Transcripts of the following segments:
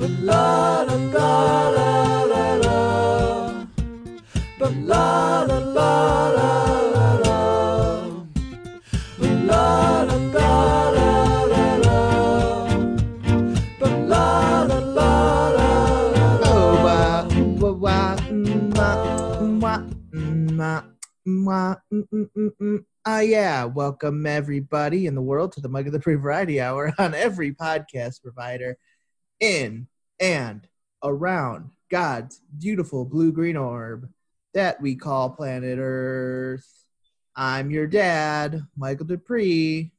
La la la la la la. La la la la la. Ah, yeah. Welcome everybody in the world to the Michael Duprey Variety Hour on every podcast provider in and around God's beautiful blue green orb that we call planet Earth. I'm your dad, Michael Duprey.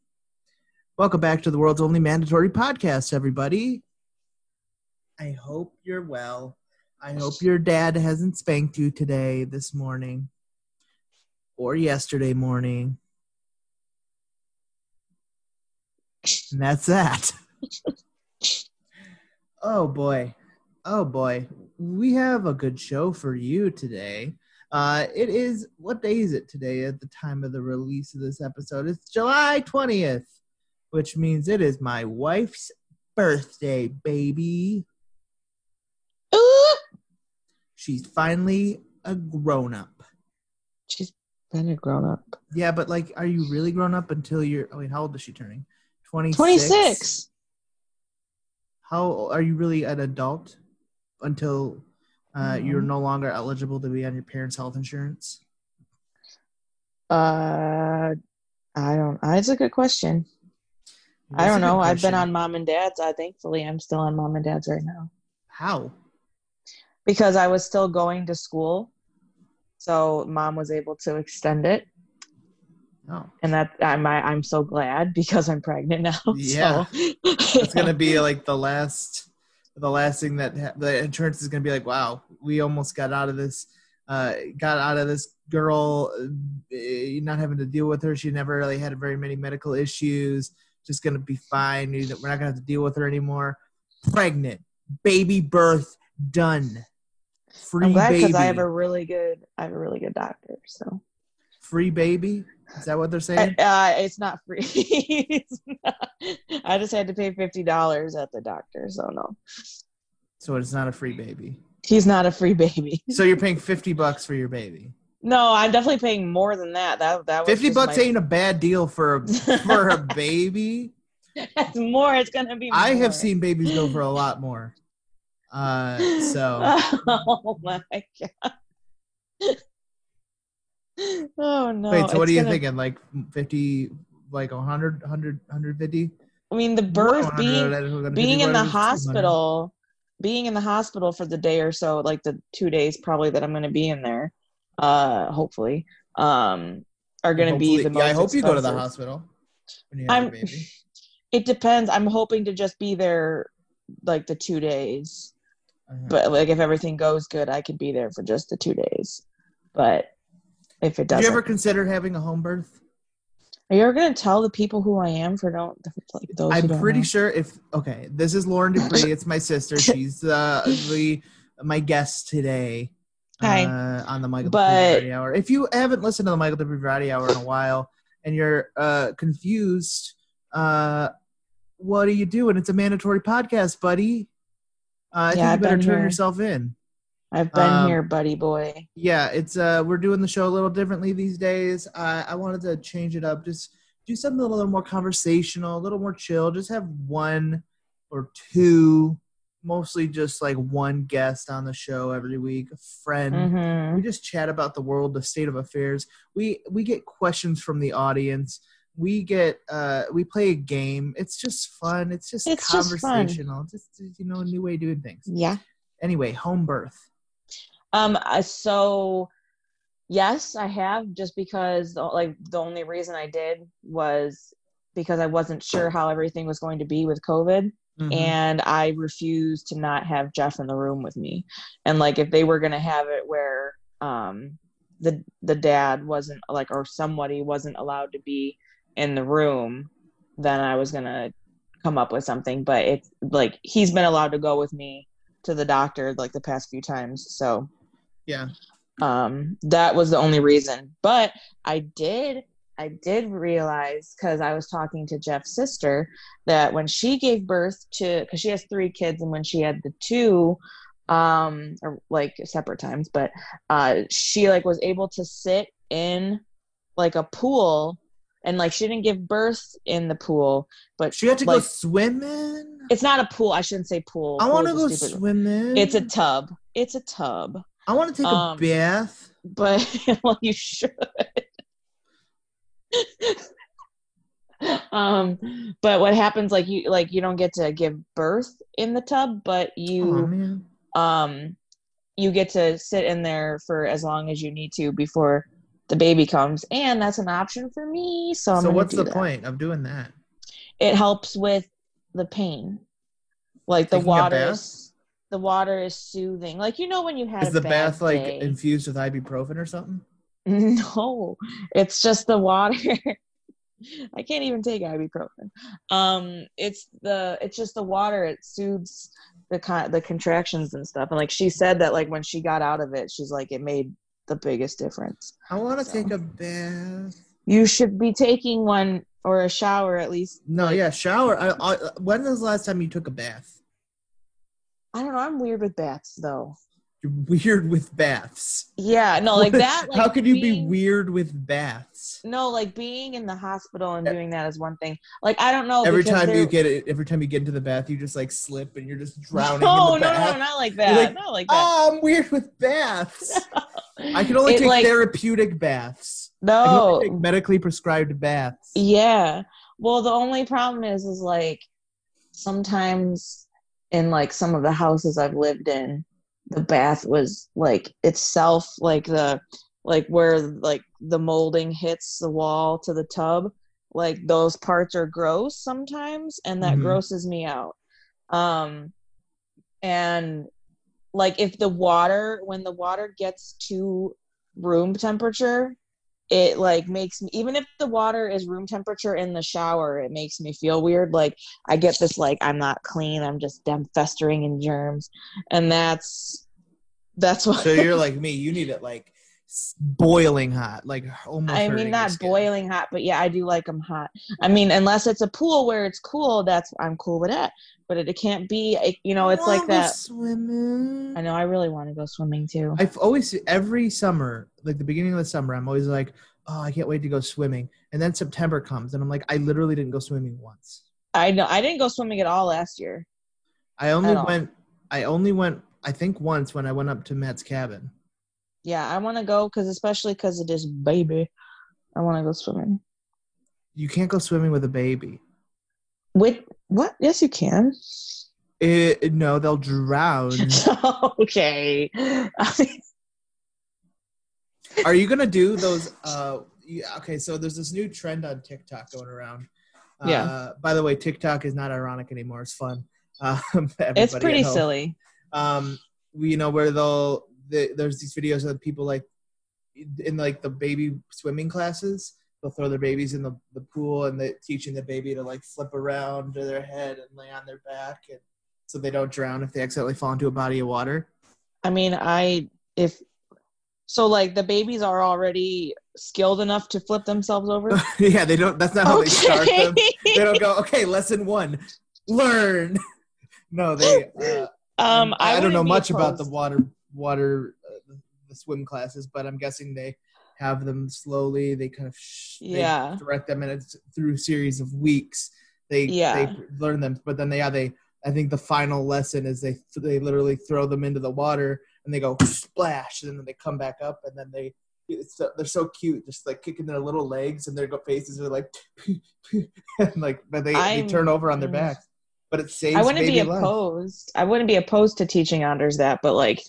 Welcome back to the world's only mandatory podcast, everybody. I hope you're well. I hope your dad hasn't spanked you today, this morning, or yesterday morning. And that's that. oh boy. Oh boy. We have a good show for you today. Uh, it is, what day is it today at the time of the release of this episode? It's July 20th, which means it is my wife's birthday, baby. Ooh, She's finally a grown up. she's been a grown up. Yeah, but like, are you really grown up until you're? I mean, how old is she turning? Twenty 26. How are you really an adult until uh, you're no longer eligible to be on your parents' health insurance? Uh, I don't. That's a good question. I That's a don't know. I've been on mom and dad's. I thankfully I'm still on mom and dad's right now How? because I was still going to school, so mom was able to extend it, Oh, and that I'm I, I'm so glad because I'm pregnant now. Yeah. so. it's gonna be like the last, the last thing that ha- the insurance is gonna be like. Wow, we almost got out of this. Uh, got out of this girl uh, not having to deal with her. She never really had very many medical issues. Just gonna be fine. We're not gonna have to deal with her anymore. Pregnant, baby birth done. Free I'm glad baby. because I have a really good I have a really good doctor. So Free baby. Is that what they're uh, saying? uh, it's not free. it's not. I just had to pay fifty dollars at the doctor. So no, So it's not a free baby. he's not a free baby. So you're paying fifty bucks for your baby. No, I'm definitely paying more than that. That that was Fifty bucks my- ain't a bad deal for a for a baby. It's more. It's gonna be. I have seen babies go for a lot more. Uh, so oh my god. Oh no. wait, so what are you gonna- thinking? Like fifty, like 100, 100, 150? I mean, the birth being being in the hospital being in the hospital for the day or so like the two days probably that i'm going to be in there uh hopefully um are going to be the most Yeah, I hope you go to the hospital when you have I'm- it depends i'm hoping to just be there like the two days Uh-huh. but like if everything goes good i could be there for just the two days but if it doesn't you ever consider having a home birth? are you ever going to tell the people who i am for don't like those I'm don't pretty know? sure if okay, this is Lauren Duprey. It's my sister. She's uh, the my guest today. Hi. Uh, on the Michael But- Duprey Variety Hour. If you haven't listened to the Michael Duprey Variety Hour in a while and you're uh, confused, uh, what are you doing? It's a mandatory podcast, buddy. Uh, I Yeah, think you better turn here. yourself in. I've been um, here buddy boy Yeah, it's uh, we're doing the show a little differently these days. I I wanted to change it up, just do something a little more conversational, a little more chill. Just have one or two, mostly just like one guest on the show every week, a friend. hmm We just chat about the world, the state of affairs. We we get questions from the audience. We get uh we play a game. It's just fun. It's just It's just conversational. Just, you know, a new way of doing things. yeah Anyway, home birth. Um. So, yes, I have. Just because, the- like, the only reason I did was because I wasn't sure how everything was going to be with COVID, Mhm. and I refused to not have Jeff in the room with me. And like, if they were gonna have it where, um, the the dad wasn't like, or somebody wasn't allowed to be in the room, then I was gonna come up with something. But it's like he's been allowed to go with me to the doctor like the past few times, so yeah. um that was the only reason but i did I did realize because I was talking to Jeff's sister that when she gave birth to, because she has three kids, and when she had the two, um, or like separate times, but uh, she like was able to sit in like a pool, and like she didn't give birth in the pool, but She had to go like, swimming. It's not a pool. I shouldn't say pool. I want to go stupid- swimming. It's a tub. It's a tub. I want to take um, a bath. but well you should um but what happens like you like you don't get to give birth in the tub but Oh you man. um you get to sit in there for as long as you need to before the baby comes and that's an option for me so I'm So what's the that. point of doing that? it helps with the pain like the Taking a water the water is soothing like you know when you had Is a the bath like day. infused with ibuprofen or something? No, it's just the water. I can't even take ibuprofen. Um, it's the it's just the water. It soothes the con- the contractions and stuff. And like she said that like when she got out of it, she's like it made the biggest difference. I want to So. take a bath. You should be taking one or a shower at least. No, yeah, shower. I, I, when was the last time you took a bath? I don't know. I'm weird with baths though. You're weird with baths. Yeah, no, like that. Like How could you be weird with baths? No, like being in the hospital and doing that is one thing. Like I don't know. every time you get it, every time you get into the bath, you just like slip and you're just drowning No, no, no, no, not like that. like, not like that. Oh, I'm weird with baths. I can only It, take like- therapeutic baths. No, medically prescribed baths. yeah. Well, the only problem is, is like sometimes in like some of the houses I've lived in, the bath was like itself, like the like where like the molding hits the wall to the tub, like those parts are gross sometimes, and that Mhm. grosses me out. Um, and like if the water when the water gets to room temperature it like makes me even if the water is room temperature in the shower it makes me feel weird like i get this like i'm not clean i'm just I'm festering in germs and that's that's what So you're like me. You need it like boiling hot, like almost. i mean not boiling hot but yeah i do like them hot i mean unless it's a pool where it's cool that's i'm cool with that but it, it can't be it- you know it's like that Swimming. i know i really want to go swimming too I've always every summer, like the beginning of the summer, I'm always like, oh, I can't wait to go swimming. And then September comes, and I'm like, I literally didn't go swimming once. i know i didn't go swimming at all last year I only went. I only went. I think once when I went up to Matt's cabin. Yeah i want to go because especially because of this baby i want to go swimming You can't go swimming with a baby. with what yes you can It, no, they'll drown. okay. Are you gonna do those? Uh, yeah, okay, so there's this new trend on TikTok going around. Uh, Yeah. By the way, TikTok is not ironic anymore. It's fun. Um, it's pretty silly. um you know where they'll the, there's these videos of people like in like the baby swimming classes they'll throw their babies in the, the pool and they teaching the baby to like flip around to their head and lay on their back and so they don't drown if they accidentally fall into a body of water. I mean, I if so, like the babies are already skilled enough to flip themselves over. yeah they don't that's not how they start them. They don't go okay lesson one learn. No they uh, um, I, I, don't know much about the water water uh, the swim classes, but I'm guessing they have them slowly. They kind of sh- they Yeah. direct them, and it's through a series of weeks. They Yeah. they learn them, but then they yeah they I think the final lesson is they they literally throw them into the water and they go splash, and then they come back up, and then they. It's so, they're so cute, just like kicking their little legs, and their faces are like, and like, but they, they turn over on their backs. But it saves. I wouldn't be baby life. opposed. I wouldn't be opposed to teaching Anders that, but like,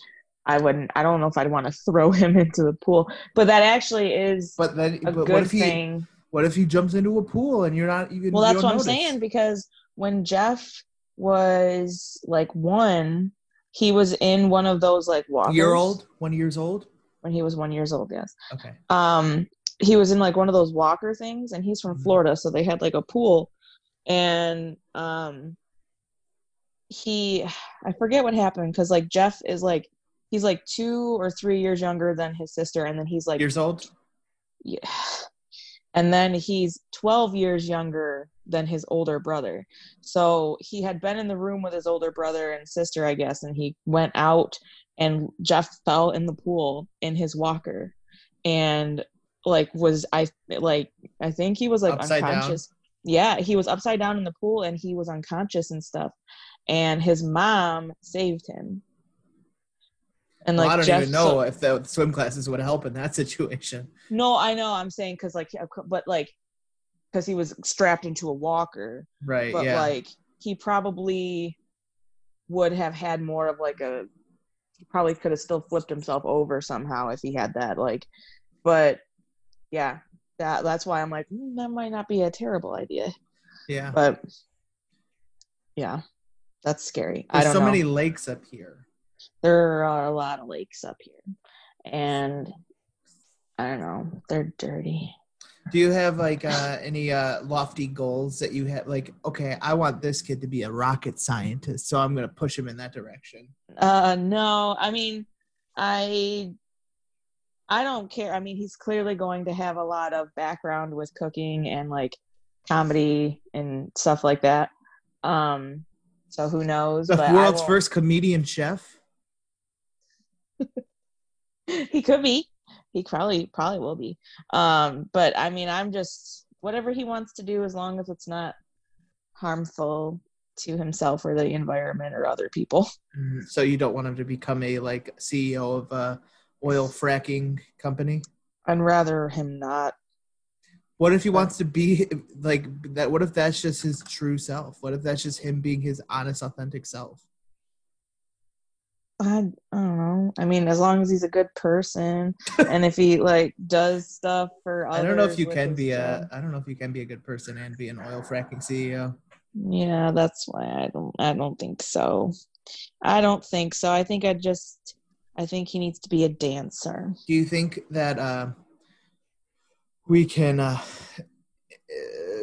I wouldn't. I don't know if I'd want to throw him into the pool. But that actually is But then, a but what good if he? thing. What if he jumps into a pool and you're not even? Well, that's what I'm saying because when Jeff was like one, he was in one of those like walkers. Year old, one years old. when he was one years old. Yes. Okay. Um, he was in like one of those walker things, and he's from Mhm. Florida, so they had like a pool, and um, he, I forget what happened because like Jeff is like he's like two or three years younger than his sister, and then he's like years old. yeah, and then he's 12 years younger than his older brother. So he had been in the room with his older brother and sister, I guess, and he went out and Jeff fell in the pool in his walker and like was I like I think he was like Upside down? unconscious. Yeah, he was upside down in the pool and he was unconscious and stuff. And his mom saved him. And Well, like I don't Jeff even know if the swim classes would help in that situation. no, I know. I'm saying because like, but like, because he was strapped into a walker, Right. but yeah. like he probably would have had more of like a. He probably could have still flipped himself over somehow if he had that. Like, but yeah, that that's why I'm like "Hmm, that might not be a terrible idea. yeah. But yeah, that's scary. I don't so know. many lakes up here. There are a lot of lakes up here, and I don't know. They're dirty. Do you have like uh, any uh, lofty goals that you have? Like, okay, I want this kid to be a rocket scientist, so I'm gonna push him in that direction. Uh no, I mean I I don't care. I mean he's clearly going to have a lot of background with cooking and like comedy and stuff like that. Um so who knows? The world's first comedian chef. he could be. He probably probably will be. Um but I mean I'm just whatever he wants to do as long as it's not harmful to himself or the environment or other people. Mhm. So you don't want him to become a like CEO of a oil fracking company. I'd rather him not What if he wants to be like that? What if that's just his true self? What if that's just him being his honest, authentic self? I, I don't know. I mean, as long as he's a good person, and if he like does stuff for others. I don't know if you can be a. job. I don't know if you can be a good person and be an oil fracking CEO. Yeah, that's why I don't. I don't think so. I don't think so. I think I just. I think he needs to be a dancer. Do you think that uh, we can uh, uh,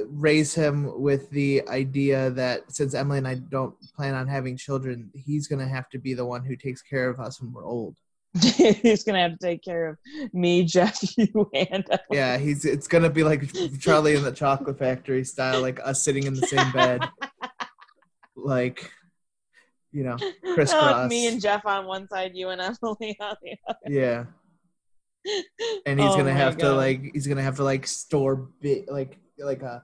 raise him with the idea that since Emily and I don't plan on having children, he's going to have to be the one who takes care of us when we're old? he's gonna have to take care of me, Jeff, you, and Emily. Yeah, he's. It's going to be like Charlie in the Chocolate Factory style, like us sitting in the same bed, like you know, crisscross. me and Jeff on one side, you and Emily on the other. yeah. and he's Oh gonna have to like he's gonna have to like store big like like a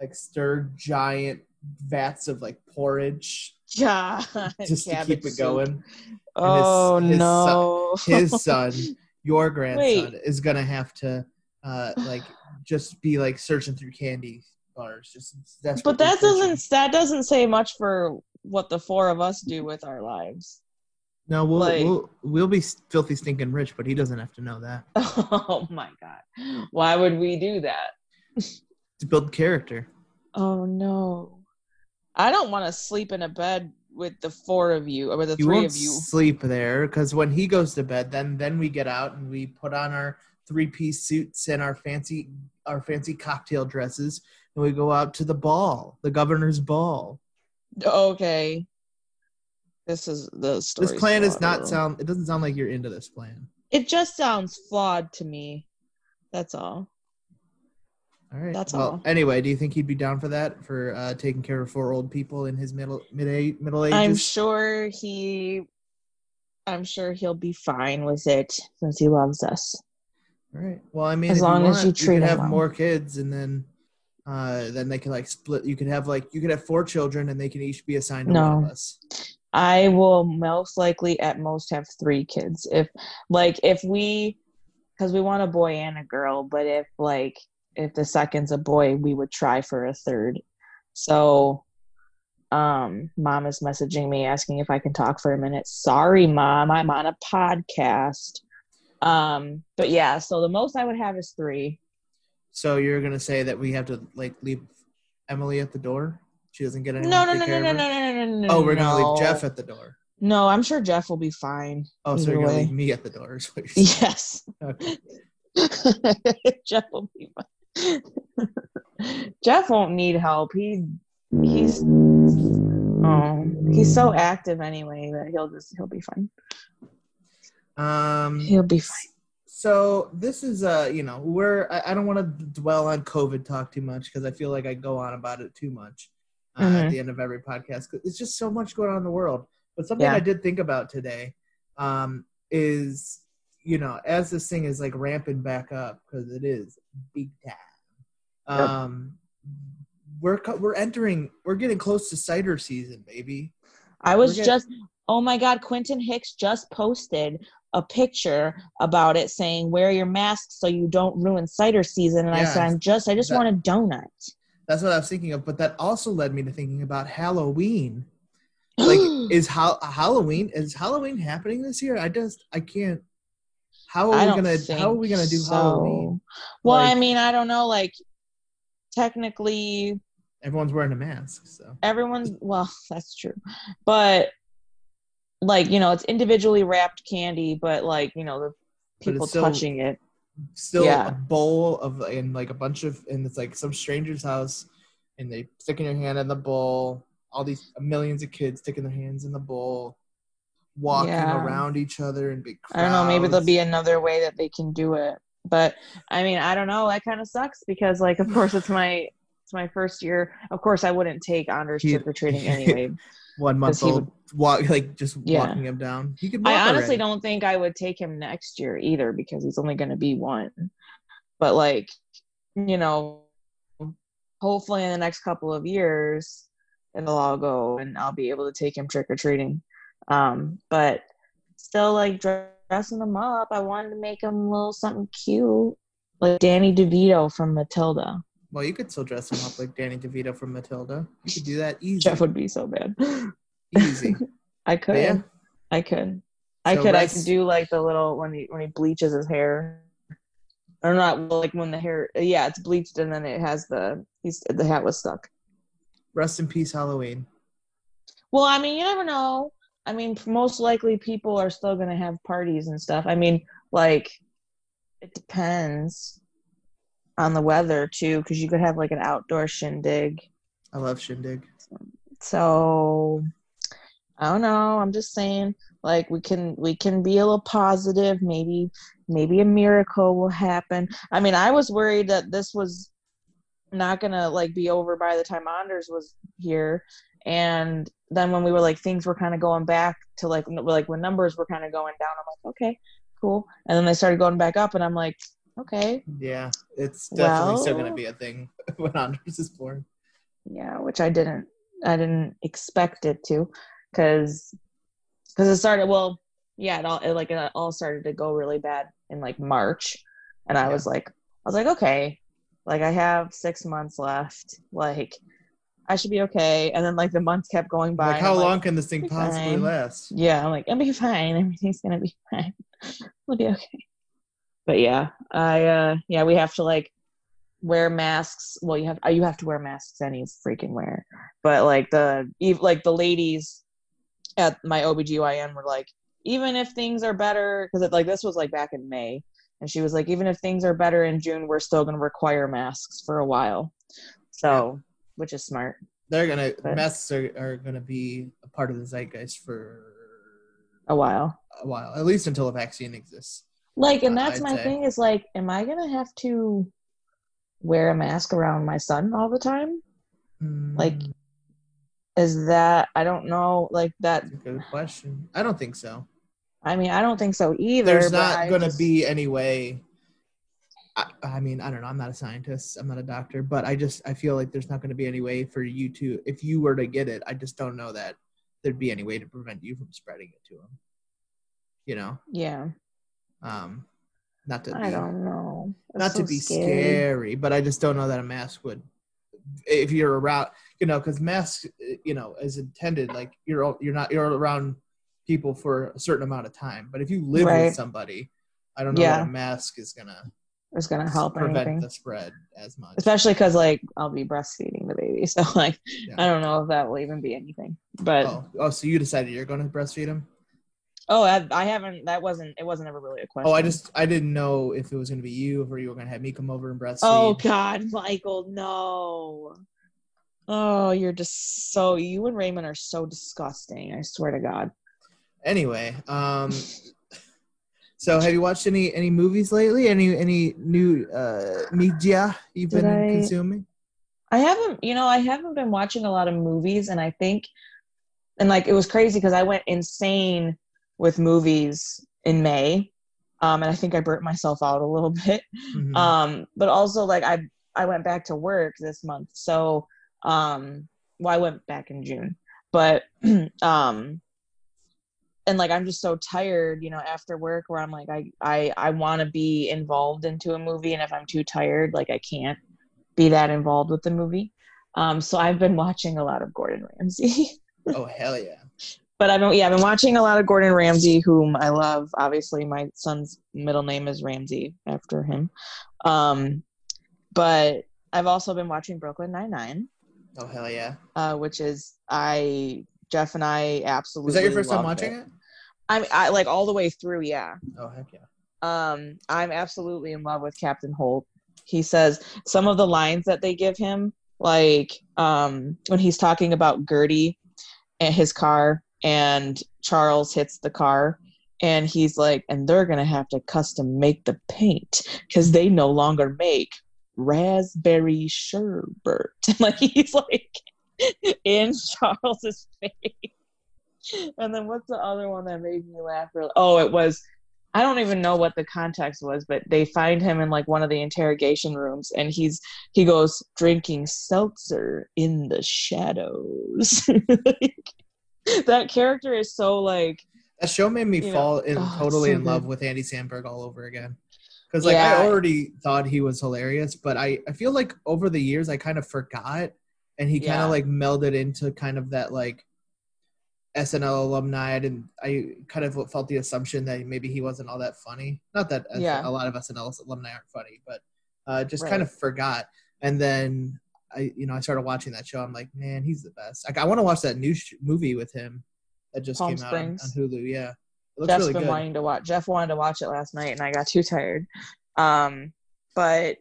like stir giant vats of like porridge God, just to keep it soup. going. Oh his son- no! His son, your grandson, Wait. is gonna have to uh like just be like searching through candy bars. Just that's but that doesn't that doesn't say much for what the four of us do with our lives. No, we'll like- we'll we'll be filthy stinking rich, but he doesn't have to know that. Oh my god! Why would we do that? To build character. Oh no! I don't want to sleep in a bed with the four of you or with the you three won't of you. sleep there because when he goes to bed then then we get out and we put on our three piece suits and our fancy our fancy cocktail dresses and we go out to the ball the governor's ball Okay. This is the story. this plan is not sound it doesn't sound like you're into this plan It just sounds flawed to me. That's all. All right That's well all. anyway do you think he'd be down for that for uh taking care of four old people in his middle mid age middle ages I'm sure he. I'm sure he'll be fine with it since he loves us. all right well i mean As long you as want, you you treat him have well. more kids and then uh then they can like split you could have like you could have four children and they can each be assigned to one of us I will most likely at most have three kids. If like if we because we want a boy and a girl, but if like if the second's a boy, we would try for a third. So um mom is messaging me asking if I can talk for a minute. Sorry, mom, I'm on a podcast. Um, but yeah, so the most I would have is three. So you're gonna say that we have to like leave Emily at the door? She doesn't get any. No, no, no, no, no, no, no, no, no. Oh, we're gonna no. leave Jeff at the door. No, I'm sure Jeff will be fine. Oh, so you're gonna leave me at the door? Is what you're saying. Yes. Okay. Jeff will be fine. Jeff won't need help. He he's oh he's so active anyway that he'll just he'll be fine. Um. He'll be fine. So this is uh, you know, we're I, I don't want to dwell on COVID talk too much because I feel like I go on about it too much uh, at Mhm. the end of every podcast. It's just so much going on in the world. But something Yeah. I did think about today um, is, you know, as this thing is like ramping back up because it is big time. Um, we're we're entering, we're getting close to cider season, baby. I was getting- just, oh my God, Quentin Hicks just posted a picture about it saying, wear your mask so you don't ruin cider season. And I said, I'm just, I just that- want a donut. That's what I was thinking of. But that also led me to thinking about Halloween. like is how Halloween is Halloween happening this year? I just I can't. How are I we gonna How are we gonna do so. Halloween? Well, I mean, I don't know. Like, technically, Everyone's wearing a mask, so everyone's, well, that's true. But, like, you know, it's individually wrapped candy, but, like, you know, the people still- touching it. still Yeah. a bowl of and like a bunch of and it's like some stranger's house, and they stick in your hand in the bowl. All these millions of kids sticking their hands in the bowl, walking Yeah. around each other and big. I don't know. Maybe there'll be another way that they can do it. But I mean, I don't know. That kind of sucks because, like, of course, it's my it's my first year. Of course, I wouldn't take Anders trick or treating anyway. one month old walk like just Yeah. walking him down. He could. I honestly already. don't think I would take him next year either because he's only going to be one. But like, you know, hopefully in the next couple of years it'll all go and I'll be able to take him trick or treating. Um, but still like dressing them up, I wanted to make them a little something cute, like Danny DeVito from Matilda. Well, you could still dress him up like Danny DeVito from Matilda. You could do that easy. Jeff would be so bad. easy. I could. Yeah. I could. I So could. I could do like the little when he when he bleaches his hair, or not like when the hair. Yeah, it's bleached and then it has the he's the hat was stuck. Rest in peace, Halloween. Well, I mean, you never know. I mean, most likely people are still gonna have parties and stuff. I mean, like it depends on the weather too, because you could have like an outdoor shindig. I love Shindig. So I don't know. I'm just saying, like we can we can be a little positive. Maybe maybe a miracle will happen. I mean, I was worried that this was not gonna like be over by the time Anders was here, and then when we were like things were kind of going back to like like when numbers were kind of going down, I'm like, okay, cool, and then they started going back up, and I'm like, okay, Yeah, it's definitely still gonna be a thing when Anders is born. yeah which i didn't i didn't expect it to because because it started well yeah it all it, like it all started to go really bad in like march and i Yeah. was like i was like okay like i have six months left like i should be okay. And then like the months kept going by Like, how I'm long can this thing possibly fine." last? yeah i'm like i'll be fine. Everything's gonna be fine. We'll be okay. But yeah i uh yeah we have to like wear masks. Well you have you have to wear masks any freaking where. But like the like the ladies at my obgyn were like even if things are better because like this was like back in may. And she was like even if things are better in june we're still going to require masks for a while. So which is smart They're gonna But- masks are, are gonna be a part of the zeitgeist for a while a while, at least until a vaccine exists. Like, and Uh, that's I'd my say. thing is like, am I gonna have to wear a mask around my son all the time? Like, Mm, Is that I don't know, like that. that's a good question. I don't think so. I mean, I don't think so either. There's not gonna just- be any way. I, I mean, I don't know. I'm not a scientist. I'm not a doctor, but I just I feel like there's not going to be any way for you to, if you were to get it, I just don't know that there'd be any way to prevent you from spreading it to him. You know, Yeah, um, not to I be, don't know. It's not so to be scary. scary, but I just don't know that a mask would. If you're around, you know, because masks, you know, is intended like you're all- you're not you're around people for a certain amount of time. But if you live Right. with somebody, I don't know Yeah. that a mask is gonna It's gonna help prevent anything, the spread as much. especially because like I'll be breastfeeding the baby, so like Yeah. I don't know if that will even be anything. But Oh, oh, so you decided you're going to breastfeed him? oh, I, I haven't. That wasn't. It wasn't ever really a question. Oh, I just I didn't know if it was going to be you or you were going to have me come over and breastfeed. Oh God, Michael, no. Oh, you're just so you and Raymond are so disgusting. I swear to God. Anyway, um, So, have you watched any any movies lately? Any any new uh media you've Did been I- consuming? I haven't, you know, I haven't been watching a lot of movies, and I think, and like it was crazy because I went insane with movies in May, um, and I think I burnt myself out a little bit. Mhm. Um, but also like I I went back to work this month, so um, well, I went back in June, but um, and like I'm just so tired, you know, after work where I'm like I I I want to be involved into a movie, and if I'm too tired, like I can't be that involved with the movie. Um, so I've been watching a lot of Gordon Ramsay. oh hell yeah! but I've been yeah, I've been watching a lot of Gordon Ramsay, whom I love. Obviously, my son's middle name is Ramsey after him. Um, but I've also been watching Brooklyn Nine Nine, Oh hell yeah! uh, which is I Jeff and I absolutely. Was that your first time watching it? I mean, I like all the way through. Yeah. Oh heck yeah! Um, I'm absolutely in love with Captain Holt. He says some of the lines that they give him, like um, when he's talking about Gertie and his car, and Charles hits the car, and he's like, and they're gonna have to custom make the paint because they no longer make raspberry sherbet. like he's like in Charles's face. And then what's the other one that made me laugh? Really? Oh, it was I don't even know what the context was, but they find him in like one of the interrogation rooms and he's he goes drinking seltzer in the shadows. that character is so like That show made me You know, fall in oh, totally so in love with Andy Samberg all over again. Because like Yeah. I already thought he was hilarious, but I I feel like over the years I kind of forgot, and he kind of like melded into kind of that like SNL alumni. I didn't. I kind of felt the assumption that maybe he wasn't all that funny. Not that Yeah. a lot of SNL alumni aren't funny, but uh, just Right. kind of forgot. And then I, you know, I started watching that show. I'm like, man, he's the best. Like, I want to watch that new sh- movie with him that just Palm came out on, on Hulu. Yeah, it looks Jeff's really been good. wanting to watch. Jeff wanted to watch it last night, and I got too tired. Um, but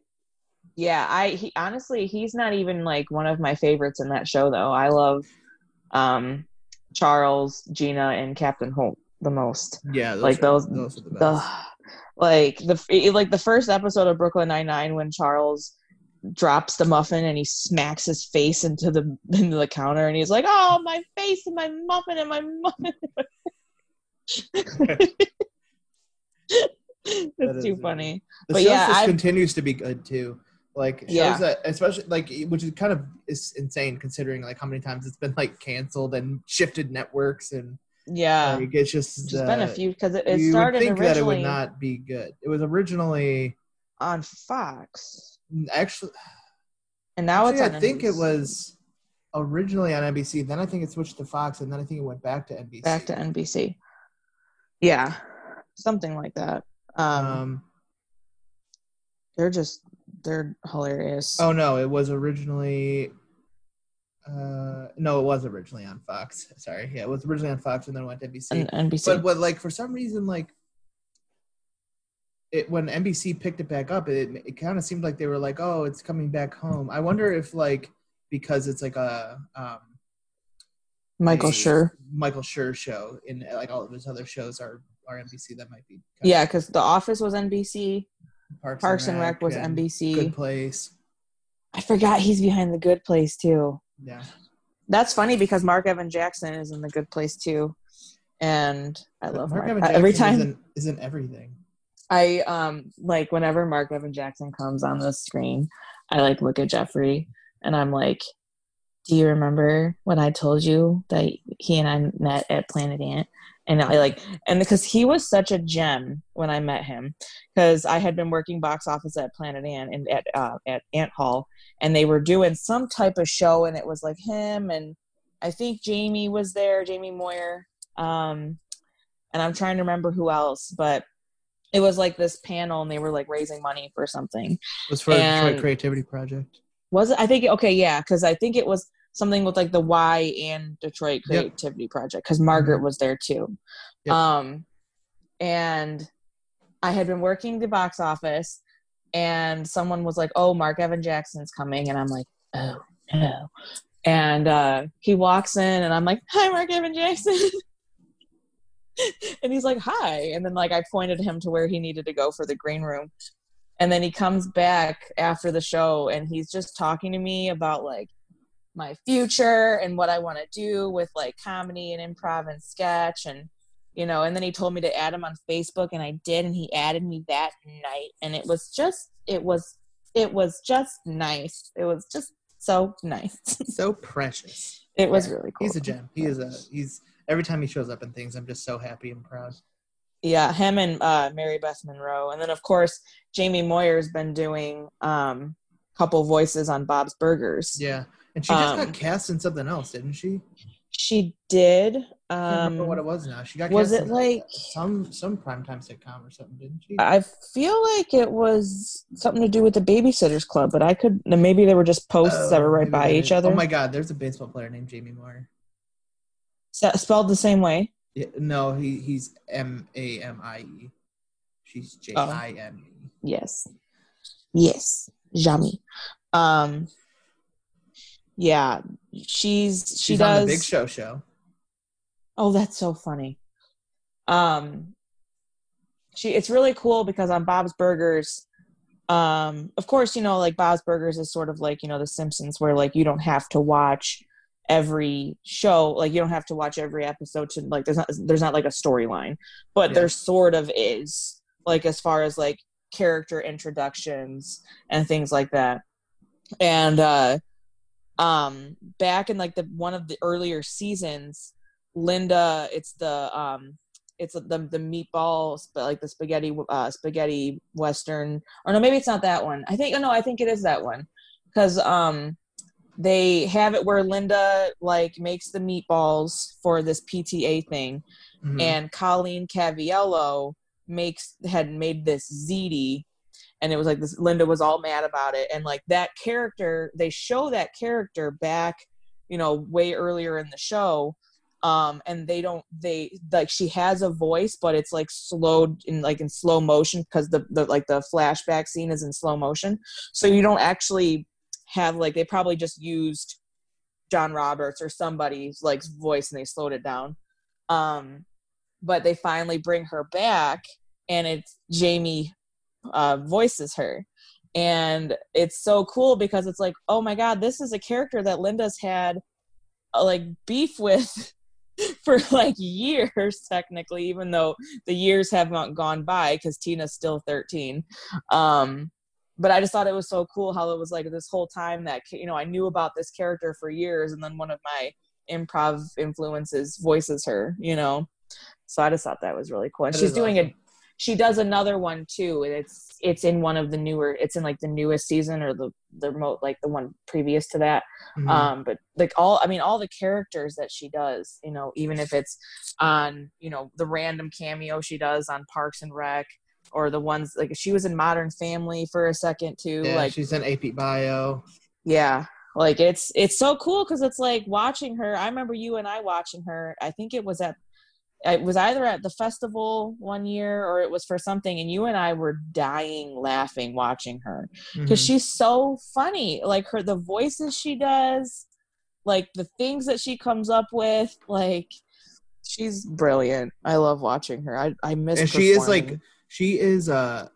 yeah, I he, honestly he's not even like one of my favorites in that show though. I love um, Charles, Gina, and Captain Holt the most. Yeah, like those those are the best. The like the like the first episode of Brooklyn Nine Nine when Charles drops the muffin and he smacks his face into the into the counter and he's like, "Oh, my face and my muffin and my muffin." It's too funny. the but show yeah, just I've- continues to be good too. Like shows Yeah. that, especially like, which is kind of is insane considering like how many times it's been like canceled and shifted networks and Yeah, like it's just there's been a uh, few because it, it you would started think that it would not be good. It was originally on Fox, actually. and now it's actually, on. I think it was originally on NBC. Then I think it switched to Fox, and then I think it went back to NBC. back to NBC. Yeah, something like that. Um, Um, they're just they're hilarious. oh no, it was originally. Uh, no, it was originally on Fox. Sorry, yeah, it was originally on Fox, and then went to NBC. and NBC. But what like for some reason like it when NBC picked it back up, it it kind of seemed like they were like, oh, it's coming back home. I wonder if like because it's like a um Michael a Schur. Michael Schur show, and like all of his other shows are are NBC. That might be Yeah, because The Office was NBC. Parks, Parks and Rec was and NBC. Good Place. I forgot he's behind The Good Place too. Yeah, That's funny because Mark Evan Jackson is in The Good Place too, and I love Mark Mark. Evan I- every time isn't, isn't everything. I um like whenever Mark Evan Jackson comes on the screen, I like look at Jeffrey and I'm like, "Do you remember when I told you that he and I met at Planet Ant?" And I like, and because he was such a gem when I met him, because I had been working box office at Planet Ant and at uh, at Ant Hall, and they were doing some type of show, and it was like him and I think Jaime was there, Jaime Moyer, um, and I'm trying to remember who else, but it was like this panel and they were like raising money for something It was for the And- Detroit Creativity Project. was it i think okay yeah because i think it was something with like the y and detroit Yep. creativity project because margaret Mhm. was there too Yep. um and i had been working the box office and someone was like oh mark evan jackson's coming and i'm like oh no and uh he walks in and i'm like hi mark evan jackson and he's like, "Hi," and then like I pointed him to where he needed to go for the green room, and then he comes back after the show and he's just talking to me about like my future and what I want to do with like comedy and improv and sketch and you know and then he told me to add him on Facebook and I did and he added me that night and it was just it was it was just nice it was just so nice so precious. it was Yeah, really cool He's a gem. He is a he's every time he shows up in things, I'm just so happy and proud. yeah him and uh Mary Beth Monroe and then of course Jaime Moyer's been doing um couple voices on Bob's Burgers Yeah. And she just Um, got cast in something else, didn't she? she did I can't remember um what it was now. She got was cast it in like some some primetime sitcom or something, didn't she? I feel like it was something to do with the Babysitters Club, but I could maybe they were just posts that were Oh, right by each is- other. Oh my god, there's a baseball player named Jamie Moyer. Spelled the same way. Yeah, no, he he's M A M I E. She's J Oh. I M E. Yes, yes, Jaime. Um, yeah, she's she She's does. Big Show show. Oh, that's so funny. Um, she it's really cool because on Bob's Burgers, um, of course, you know, like Bob's Burgers is sort of like you know The Simpsons, where like you don't have to watch every show, like you don't have to watch every episode to like there's not there's not like a storyline, but Yeah. there sort of is like as far as like character introductions and things like that, and uh, um, back in like the one of the earlier seasons Linda, it's the um, it's the the meatball, sp- like the spaghetti uh, spaghetti western, or no, maybe it's not that one. I think oh no, I think it is that one, because um, they have it where Linda like makes the meatballs for this PTA thing, Mhm. and Colleen Caviello makes had made this ziti and it was like this Linda was all mad about it and like that character they show that character back you know way earlier in the show um and they don't they like she has a voice but it's like slowed in like in slow motion because the, the like the flashback scene is in slow motion. So you don't actually have like they probably just used John Roberts or somebody's like voice and they slowed it down. Um but they finally bring her back and it's Jaime uh, voices her. And it's so cool because it's like oh my god this is a character that linda's had uh, like beef with for like years technically even though the years haven't gone by because tina's still 13 um but i just thought it was so cool how it was like this whole time that you know i knew about this character for years and then one of my improv influences voices her you know? So i just thought that was really cool. And That she's doing awesome. a she does another one too and it's it's in one of the newer it's in like the newest season or the the remote like the one previous to that Mhm. um but like all i mean all the characters that she does you know even if it's on you know the random cameo she does on parks and rec or the ones like she was in modern family for a second too yeah, like she's in AP Bio. yeah like it's it's so cool because it's like watching her i remember you and i watching her i think it was at it was either at the festival one year or it was for something and you and i were dying laughing watching her because Mhm. she's so funny like her the voices she does like the things that she comes up with like she's brilliant i love watching her i, I miss her and she is like she is uh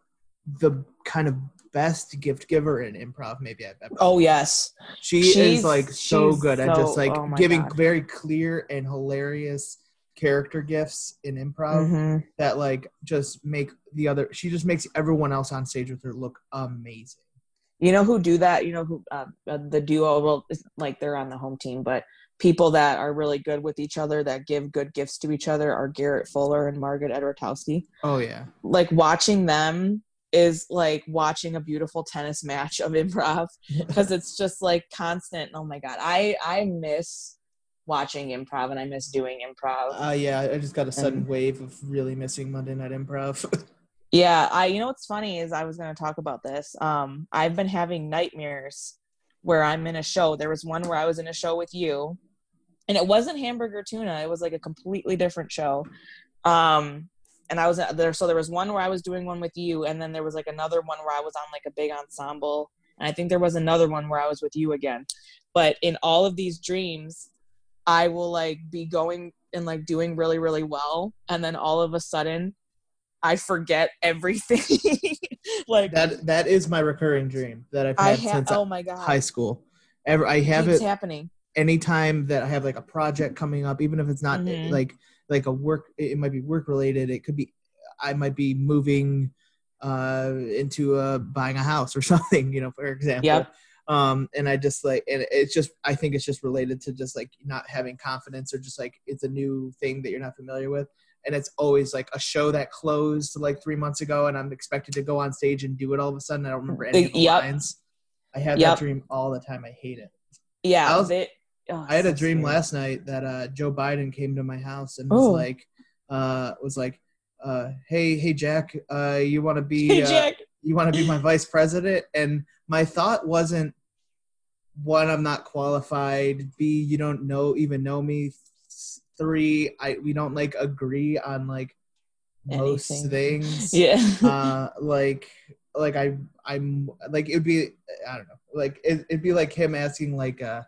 the kind of best gift giver in improv maybe I've ever. oh yes she she's- is like so good at just like oh giving God. very clear and hilarious character gifts in improv Mhm. that like just make the other she just makes everyone else on stage with her look amazing. You know who do that? You know who uh, uh, the duo well it's like they're on the home team but people that are really good with each other that give good gifts to each other are garrett fuller and margaret edwartowski oh yeah. Like watching them is like watching a beautiful tennis match of improv because it's just like constant. Oh my god. I i miss watching improv and i miss doing improv uh yeah i just got a sudden And- wave of really missing monday night improv Yeah, I you know what's funny is I was going to talk about this. Um I've been having nightmares where I'm in a show. There was one where I was in a show with you and it wasn't hamburger tuna, it was like a completely different show. Um and I was uh, there so there was one where I was doing one with you and then there was like another one where I was on like a big ensemble and I think there was another one where I was with you again. But in all of these dreams I will like be going and like doing really really well and then all of a sudden I forget everything. like That that is my recurring dream that I've I had have since oh my god. high school. Ever I have keeps it happening. anytime that I have like a project coming up, even if it's not Mhm. like like a work, it might be work related. It could be I might be moving uh into a buying a house or something, you know, for example. Yep. Um, and I just like, and it's just, I think it's just related to just like not having confidence or just like it's a new thing that you're not familiar with. And it's always like a show that closed like three months ago, and I'm expected to go on stage and do it all of a sudden. I don't remember any of the Yep. lines. I have Yep. that dream all the time. I hate it. Yeah. I was- they- oh, I had a dream last night that uh, Joe Biden came to my house and was Oh. like, uh, was like, uh, hey, hey, Jack, uh, you want to be, Hey uh, Jack. you want to be my vice president? And my thought wasn't, one, I'm not qualified. B, you don't know, even know me. Three, I we don't like agree on like most Anything. things. Yeah. Uh, like, like I, I'm like it would be, I don't know, like it, it'd be like him asking like a,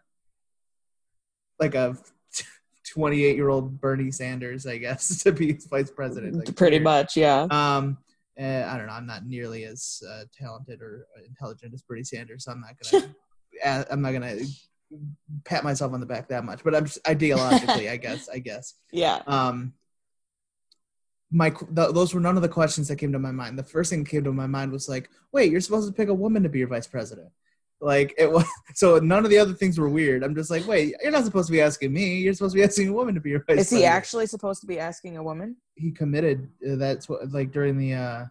like a 28 year old Bernie Sanders, I guess, to be his vice president. Like, Pretty weird. much, yeah. Um, eh, I don't know. I'm not nearly as uh, talented or intelligent as Bernie Sanders, so I'm not gonna. I'm not gonna pat myself on the back that much. But I'm just ideologically, I guess. I guess. Yeah. Um, my th- those were none of the questions that came to my mind. The first thing that came to my mind was like, wait, you're supposed to pick a woman to be your vice president. Like it was so none of the other things were weird. I'm just like, wait, you're not supposed to be asking me. You're supposed to be asking a woman to be your vice president. Is he actually supposed to be asking a woman? he committed uh, that's what like during the uh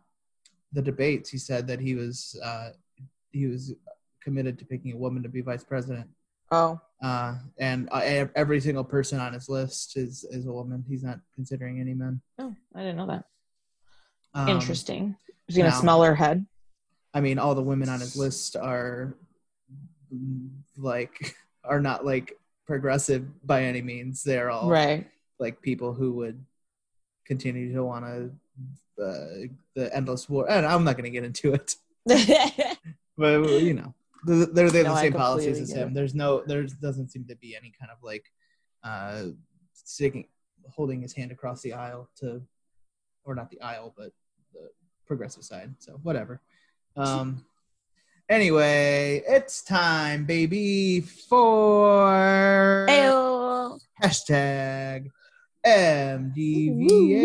the debates he said that he was uh he was committed to picking a woman to be vice president Oh. uh and uh, every single person on his list is is a woman he's not considering any men Oh, I didn't know that. um, Interesting. Is he gonna now- smell her head? i mean all the women on his list are like are not like progressive by any means they're all Right. like people who would continue to want to uh, the endless war. And I'm not going to get into it, but you know, they're they're, they're No, the same policies as him. it. There's no, there doesn't seem to be any kind of like uh, sticking, holding his hand across the aisle to, or not the aisle, but the progressive side. So whatever. Um. Anyway, it's time, baby, for Ayo. hashtag MDVH.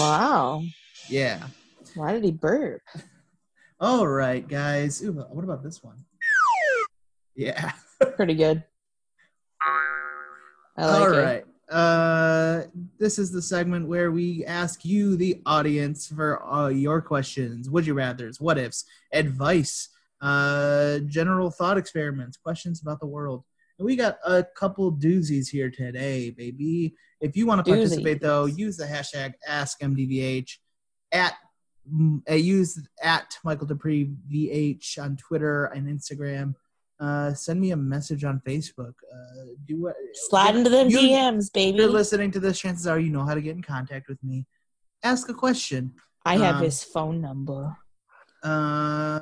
Wow. Yeah. Why did he burp? All right, guys. Ooh, what about this one? Yeah. Pretty good. I like All it. right. Uh, this is the segment where we ask you, the audience, for uh, your questions. Would you rather's, what ifs, advice, uh, general thought experiments, questions about the world. And we got a couple doozies here today, baby. If you want to participate, Doozies. though, use the hashtag AskMDVH at uh, use at Michael Duprey VH on Twitter and Instagram. Uh, send me a message on Facebook. Uh, do what Slide into them You- DMs, if baby. you're listening to this, chances are you know how to get in contact with me. Ask a question. I have um, his phone number. Uh,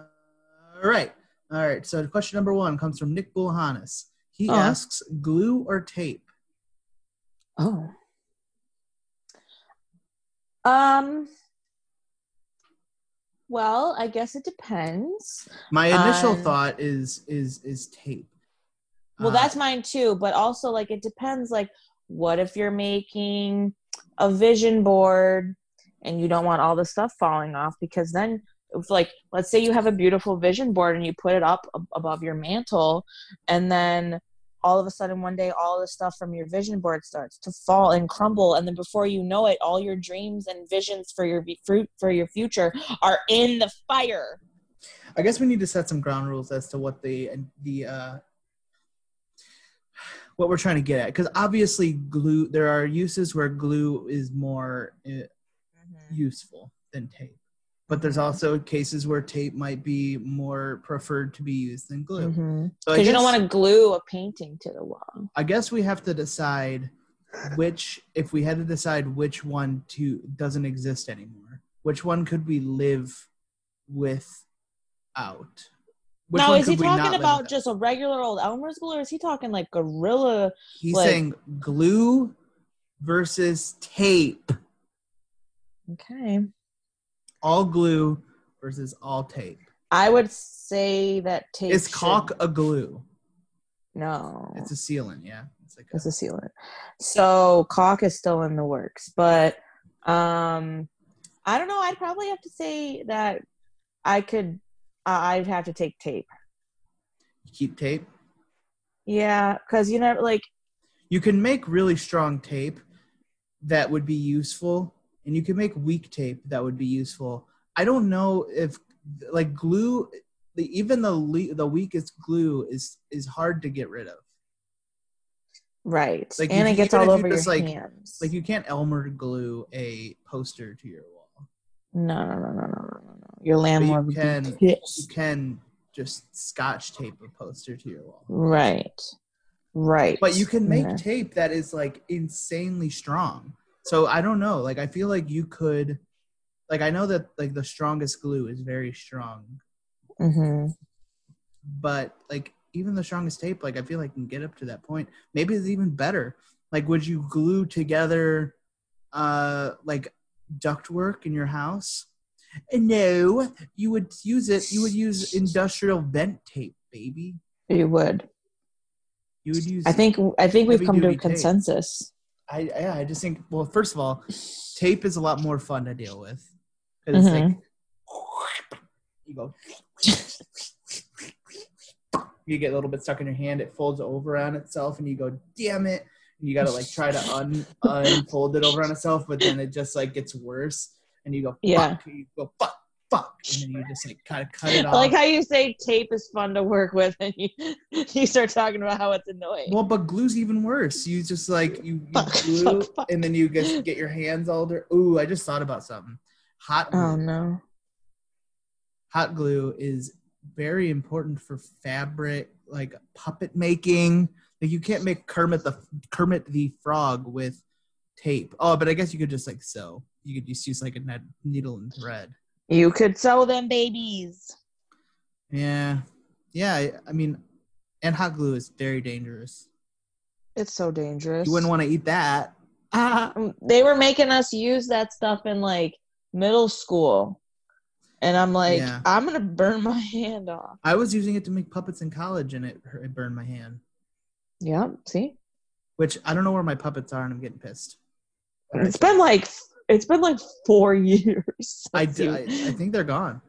all right. All right. So question number one comes from Nick Bulhanis. He Oh. asks, glue or tape? Oh. Um. Well, I guess it depends. My initial Um, thought is is is tape. Well, Uh, that's mine too, but also like it depends. Like, what if you're making a vision board and you don't want all the stuff falling off? Because then, if like, let's say you have a beautiful vision board and you put it up ab- above your mantle, and then all of a sudden one day all the stuff from your vision board starts to fall and crumble and then before you know it all your dreams and visions for your fruit for your future are in the fire I guess we need to set some ground rules as to what the the uh, what we're trying to get at. Because obviously, glue. There are uses where glue is more uh, useful than tape, but there's also cases where tape might be more preferred to be used than glue. Mm-hmm. because So you don't want to glue a painting to the wall I guess we have to decide which, if we had to decide which one to doesn't exist anymore, which one could we live without? Which now, is he talking about just a regular old Elmer's glue, or is he talking like gorilla? He's like- saying glue versus tape. Okay, All glue versus all tape. I would say that tape. Is should- caulk a glue? No, It's a sealant, yeah. It's like a, it's a sealant. So caulk is still in the works, but um, I don't know. I'd probably have to say that I could. Uh, I'd have to take tape. keep tape. Yeah, because you know, like You can make really strong tape that would be useful, and you can make weak tape that would be useful. I don't know if like glue, the, even the le- the weakest glue is is hard to get rid of. right, Like, and it gets all you over your just, like- hands. Like you can't Elmer glue a poster to your wall. no, no, no, no, no, no, no. Your landlord would can- be You can just scotch tape a poster to your wall. Right, right. But you can make Yeah. tape that is like insanely strong. So I don't know. Like I feel like you could like I know that like the strongest glue is very strong, Mhm. but like even the strongest tape, like I feel like can get up to that point. Maybe it's even better. Like would you glue together uh like ductwork in your house? No, you would use it. You would use industrial vent tape, baby. You would. You would use. I think. I think we've come to a tape. consensus. I yeah, I just think well, first of all, tape is a lot more fun to deal with. Because it's like mm-hmm. you go, you get a little bit stuck in your hand, it folds over on itself, and you go, damn it, and you gotta like try to un unfold it over on itself, but then it just like gets worse, and you go, fuck, Yeah. you go fuck, fuck, and then you just like kind of cut it I off. like how you say tape is fun to work with, and you you start talking about how it's annoying. Well, but glue's even worse. You just like you, you Fuck, glue, fuck, fuck. and then you get get your hands all dirty. Ooh, I just thought about something. Hot oh, glue. oh no. Hot glue is very important for fabric, like puppet making. Like you can't make Kermit the Kermit the Frog with tape. Oh, but I guess you could just like sew. You could just use like a needle and thread. You could sell them babies. Yeah, yeah. I, I mean, and hot glue is very dangerous. It's so dangerous. You wouldn't want to eat that. Um, they were making us use that stuff in like middle school, and I'm like, Yeah. I'm gonna burn my hand off. I was using it to make puppets in college, and it, it burned my hand. Yeah. See, Which I don't know where my puppets are, and I'm getting pissed. it's been like it's been like four years. I, you- I, I think they're gone.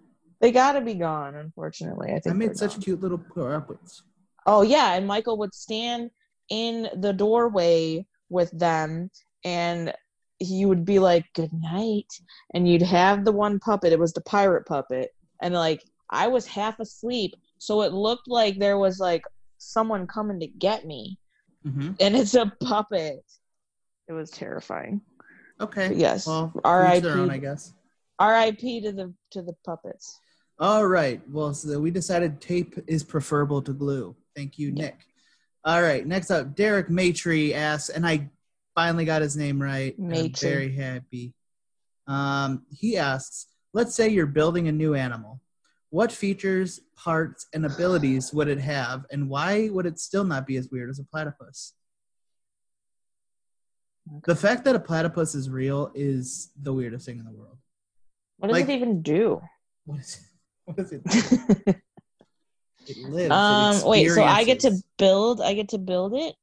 they gotta be gone. Unfortunately, I think I made such gone. cute little puppets. Oh yeah, and Michael would stand in the doorway with them and he would be like, Good night. And you'd have the one puppet, it was the pirate puppet. And like I was half asleep, so it looked like there was like someone coming to get me. hmm And it's a puppet. It was terrifying. Okay. But yes. Well, R.I.P. their own, I guess. R.I.P. to the to the puppets. All right. Well, so we decided tape is preferable to glue. Thank you, Yeah. Nick. All right. Next up, Derek Matry asks, and I finally got his name right. and I'm very happy. Um, he asks, let's say you're building a new animal. What features, parts, and abilities would it have, and why would it still not be as weird as a platypus? The fact that a platypus is real is the weirdest thing in the world. What does Like- it even do? What is What is it? It lives. it um wait, so I get to build I get to build it?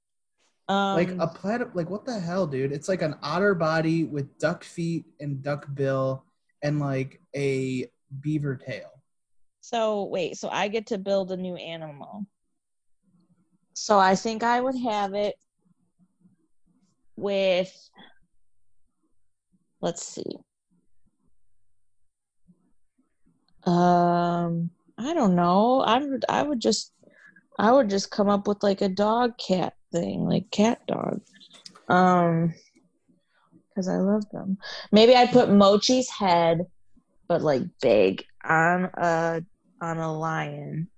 Um like a platypus. Like what the hell, dude? It's like an otter body with duck feet and duck bill and like a beaver tail. So wait, so I get to build a new animal. So I think I would have it with let's see. Um I don't know. I would I would just I would just come up with like a dog cat thing, like cat dog. Um because I love them. Maybe I'd put Mochi's head, but like big, on a on a lion.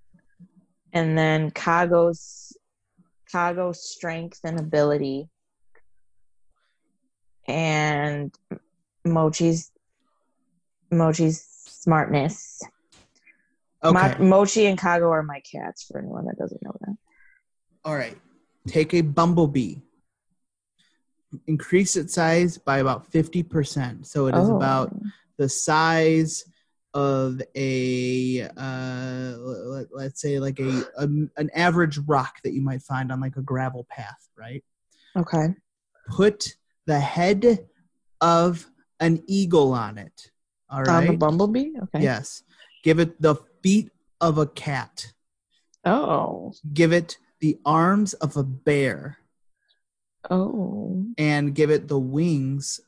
And then Kago's Kago's strength and ability. And Mochi's Mochi's smartness. Okay. Mo- Mochi and Kago are my cats. For anyone that doesn't know that. All right. Take a bumblebee. Increase its size by about 50%. So it is Oh. about the size of a uh let, let's say like a, a an average rock that you might find on like a gravel path, right? Okay. Put the head of an eagle on it. All On the bumblebee. Okay. Yes. Give it the feet of a cat. Oh. Give it the arms of a bear. Oh. and give it the wings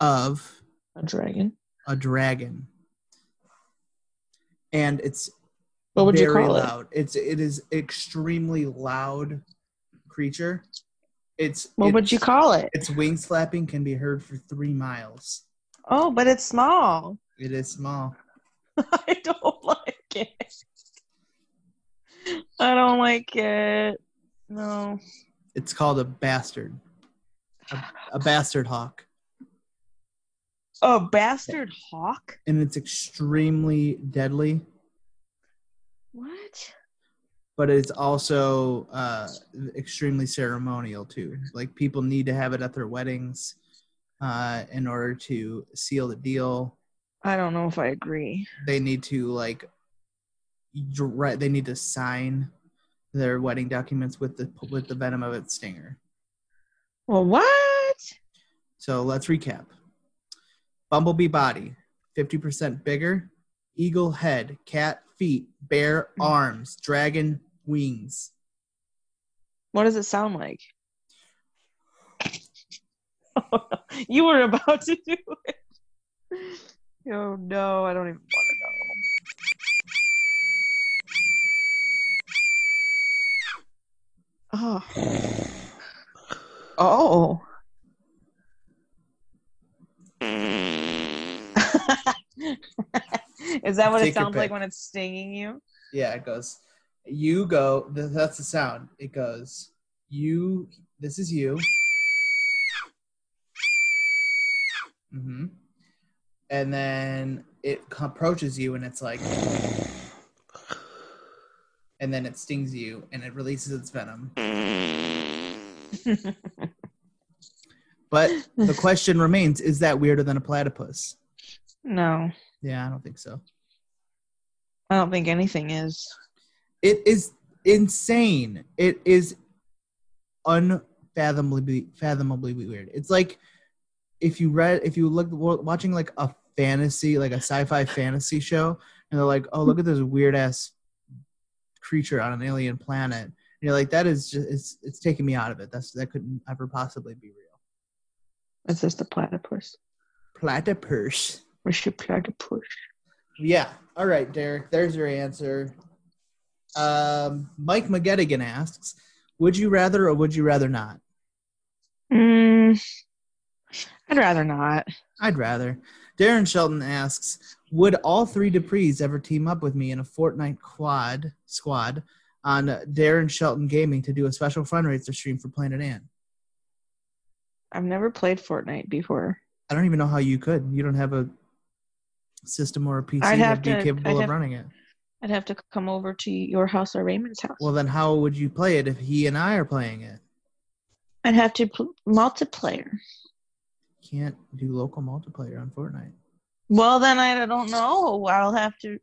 of A dragon. a dragon. And it's What would you very call it? loud. It's it is extremely loud creature. It's What would you call it? Its wings flapping can be heard for three miles. Oh, but it's small. It is small. I don't like it. I don't like it. No. It's called a bastard. A, a bastard hawk. A bastard hawk. And it's extremely deadly, What? But it's also uh, extremely ceremonial too. Like people need to have it at their weddings uh, in order to seal the deal. I don't know if I agree. They need to like, right? They need to sign their wedding documents with the with the venom of its stinger. Well, what? So let's recap. Bumblebee body, 50% bigger. Eagle head, cat feet, bear arms, dragon wings. What does it sound like? you were about to do it. Oh no, I don't even want to know. Oh. Oh. Is that what Take it sounds like when it's stinging you? Yeah, it goes. You go. That's the sound. It goes. You. This is you. Mm-hmm. And then it approaches you, and it's like. And then it stings you, and it releases its venom. But the question remains: Is that weirder than a platypus? no, Yeah, I don't think so. I don't think anything is. It is insane. It is unfathomably fathomably weird. It's like if you read if you look watching like a fantasy like a sci-fi fantasy show and they're like, "Oh, look at this weird ass creature on an alien planet." And you're like, "That is just it's it's taking me out of it. That's that couldn't ever possibly be real." It's just a platypus. Platypus. Where's your platypus? Yeah. All right, Derek. There's your answer. Um, Mike McGettigan asks, "Would you rather or would you rather not?" Mm, I'd rather not. I'd rather. Darren Shelton asks, "Would all three Dupreys ever team up with me in a Fortnite quad squad on Darren Shelton Gaming to do a special fundraiser stream for Planet Ant?" I've never played Fortnite before. I don't even know how you could. You don't have a system or a PC I'd that'd be to- capable I'd of have- running it. I'd have to come over to your house or Raymond's house. Well, then how would you play it if he and I are playing it? I'd have to pl- multiplayer. Can't do local multiplayer on Fortnite. Well, then I don't know. I'll have to.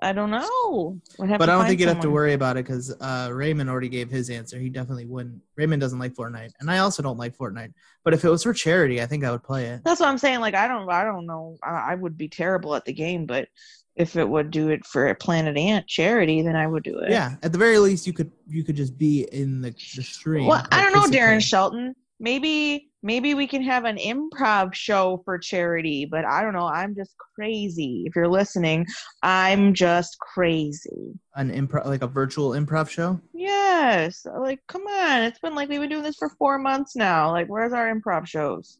I don't know. But I don't think you'd have to worry about it because uh, Raymond already gave his answer. He definitely wouldn't. Raymond doesn't like Fortnite, and I also don't like Fortnite. But if it was for charity, I think I would play it. That's what I'm saying. Like I don't. I don't know. I, I would be terrible at the game, but if it would do it for a Planet Ant charity, then I would do it. Yeah, at the very least, you could you could just be in the, the stream. Well, I don't know, Darren. Shelton. Maybe maybe we can have an improv show for charity, but I don't know. I'm just crazy. If you're listening, I'm just crazy. An improv, like a virtual improv show. Yes. Like, come on. It's been like we've been doing this for four months now. Like, where's our improv shows?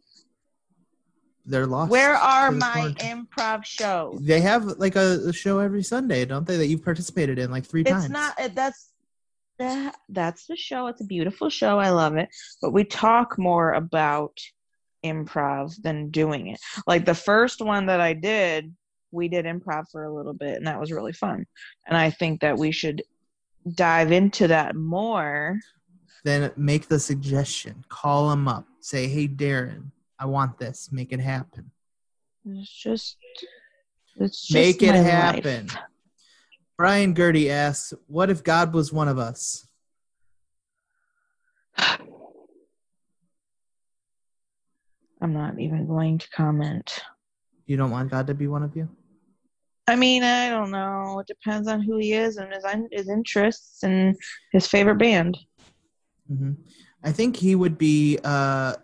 They're lost. Where are my quarantine. improv shows? They have like a, a show every Sunday, don't they? That you've participated in like three times. It's not. That's that. That's the show. It's a beautiful show. I love it. But we talk more about improv than doing it. Like the first one that I did, we did improv for a little bit, and that was really fun. And I think that we should dive into that more. Then make the suggestion. Call him up. Say, hey, Darren, I want this. Make it happen. It's just, it's just Make it happen. life. Brian Gertie asks, what if God was one of us? I'm not even going to comment. You don't want God to be one of you? I mean, I don't know. It depends on who he is and his his interests and his favorite band. hmm I think he would be uh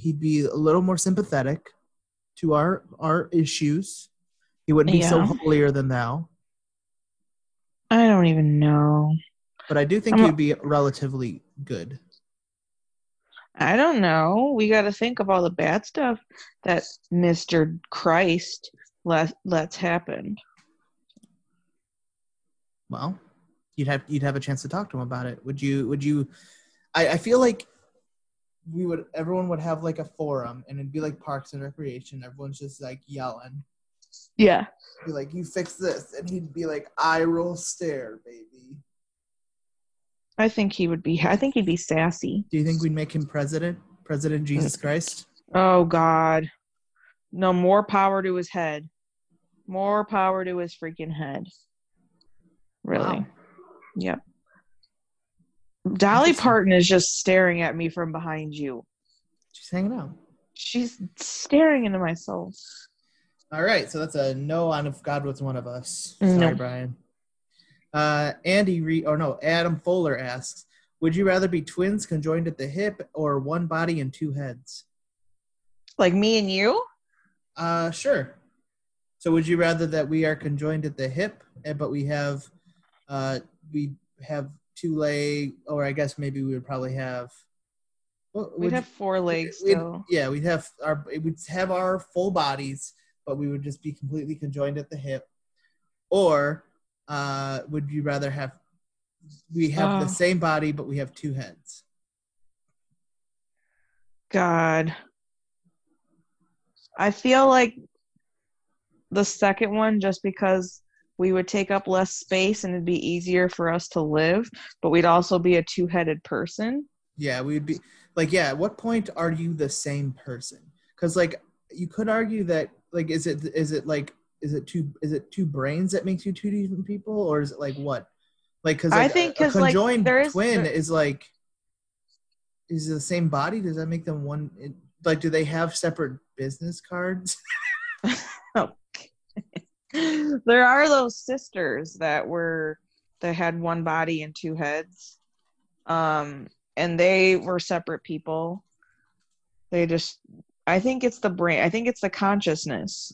he'd be a little more sympathetic to our our issues. He wouldn't be so holier than thou. I don't even know. But I do think I'm he'd be relatively good. I don't know. We got to think of all the bad stuff that Mr. Christ let lets happen. Well, you'd have you'd have a chance to talk to him about it. Would you would you I, I feel like we would everyone would have like a forum and it'd be like parks and recreation. Everyone's just like yelling. Yeah. Be like, you fix this and he'd be like, I roll stare, baby. I think he would be I think he'd be sassy. Do you think we'd make him president? President Jesus mm. Christ? Oh god. No more power to his head. More power to his freaking head. Really. Wow. Yep. Dolly Parton is just staring at me from behind you. She's hanging out. She's staring into my soul. All right, so that's a no on if God was one of us. No. Sorry, Brian. Uh, Andy Re- or no, Adam Fuller asks, "Would you rather be twins conjoined at the hip or one body and two heads?" Like me and you? Uh, sure. So, would you rather that we are conjoined at the hip, eh, but we have, uh, we have two leg, or I guess maybe we would probably have. Well, We'd have four legs we'd- still. Yeah, we'd have our we'd have our full bodies, but we would just be completely conjoined at the hip. Or uh, would you rather have we have the Oh. same body but we have two heads? God. I feel like the second one just because we would take up less space and it'd be easier for us to live, but we'd also be a two-headed person. Yeah, we would be like, yeah. At what point are you the same person? Because like you could argue that like is it is it like is it two is it two brains that makes you two different people or is it like what? Like because I think a, a 'cause, like, conjoined there is- twin there- is like is it the same body? Does that make them one? Like, do they have separate business cards? there are those sisters that were that had one body and two heads. Um and they were separate people. They just I think it's the brain. I think it's the consciousness.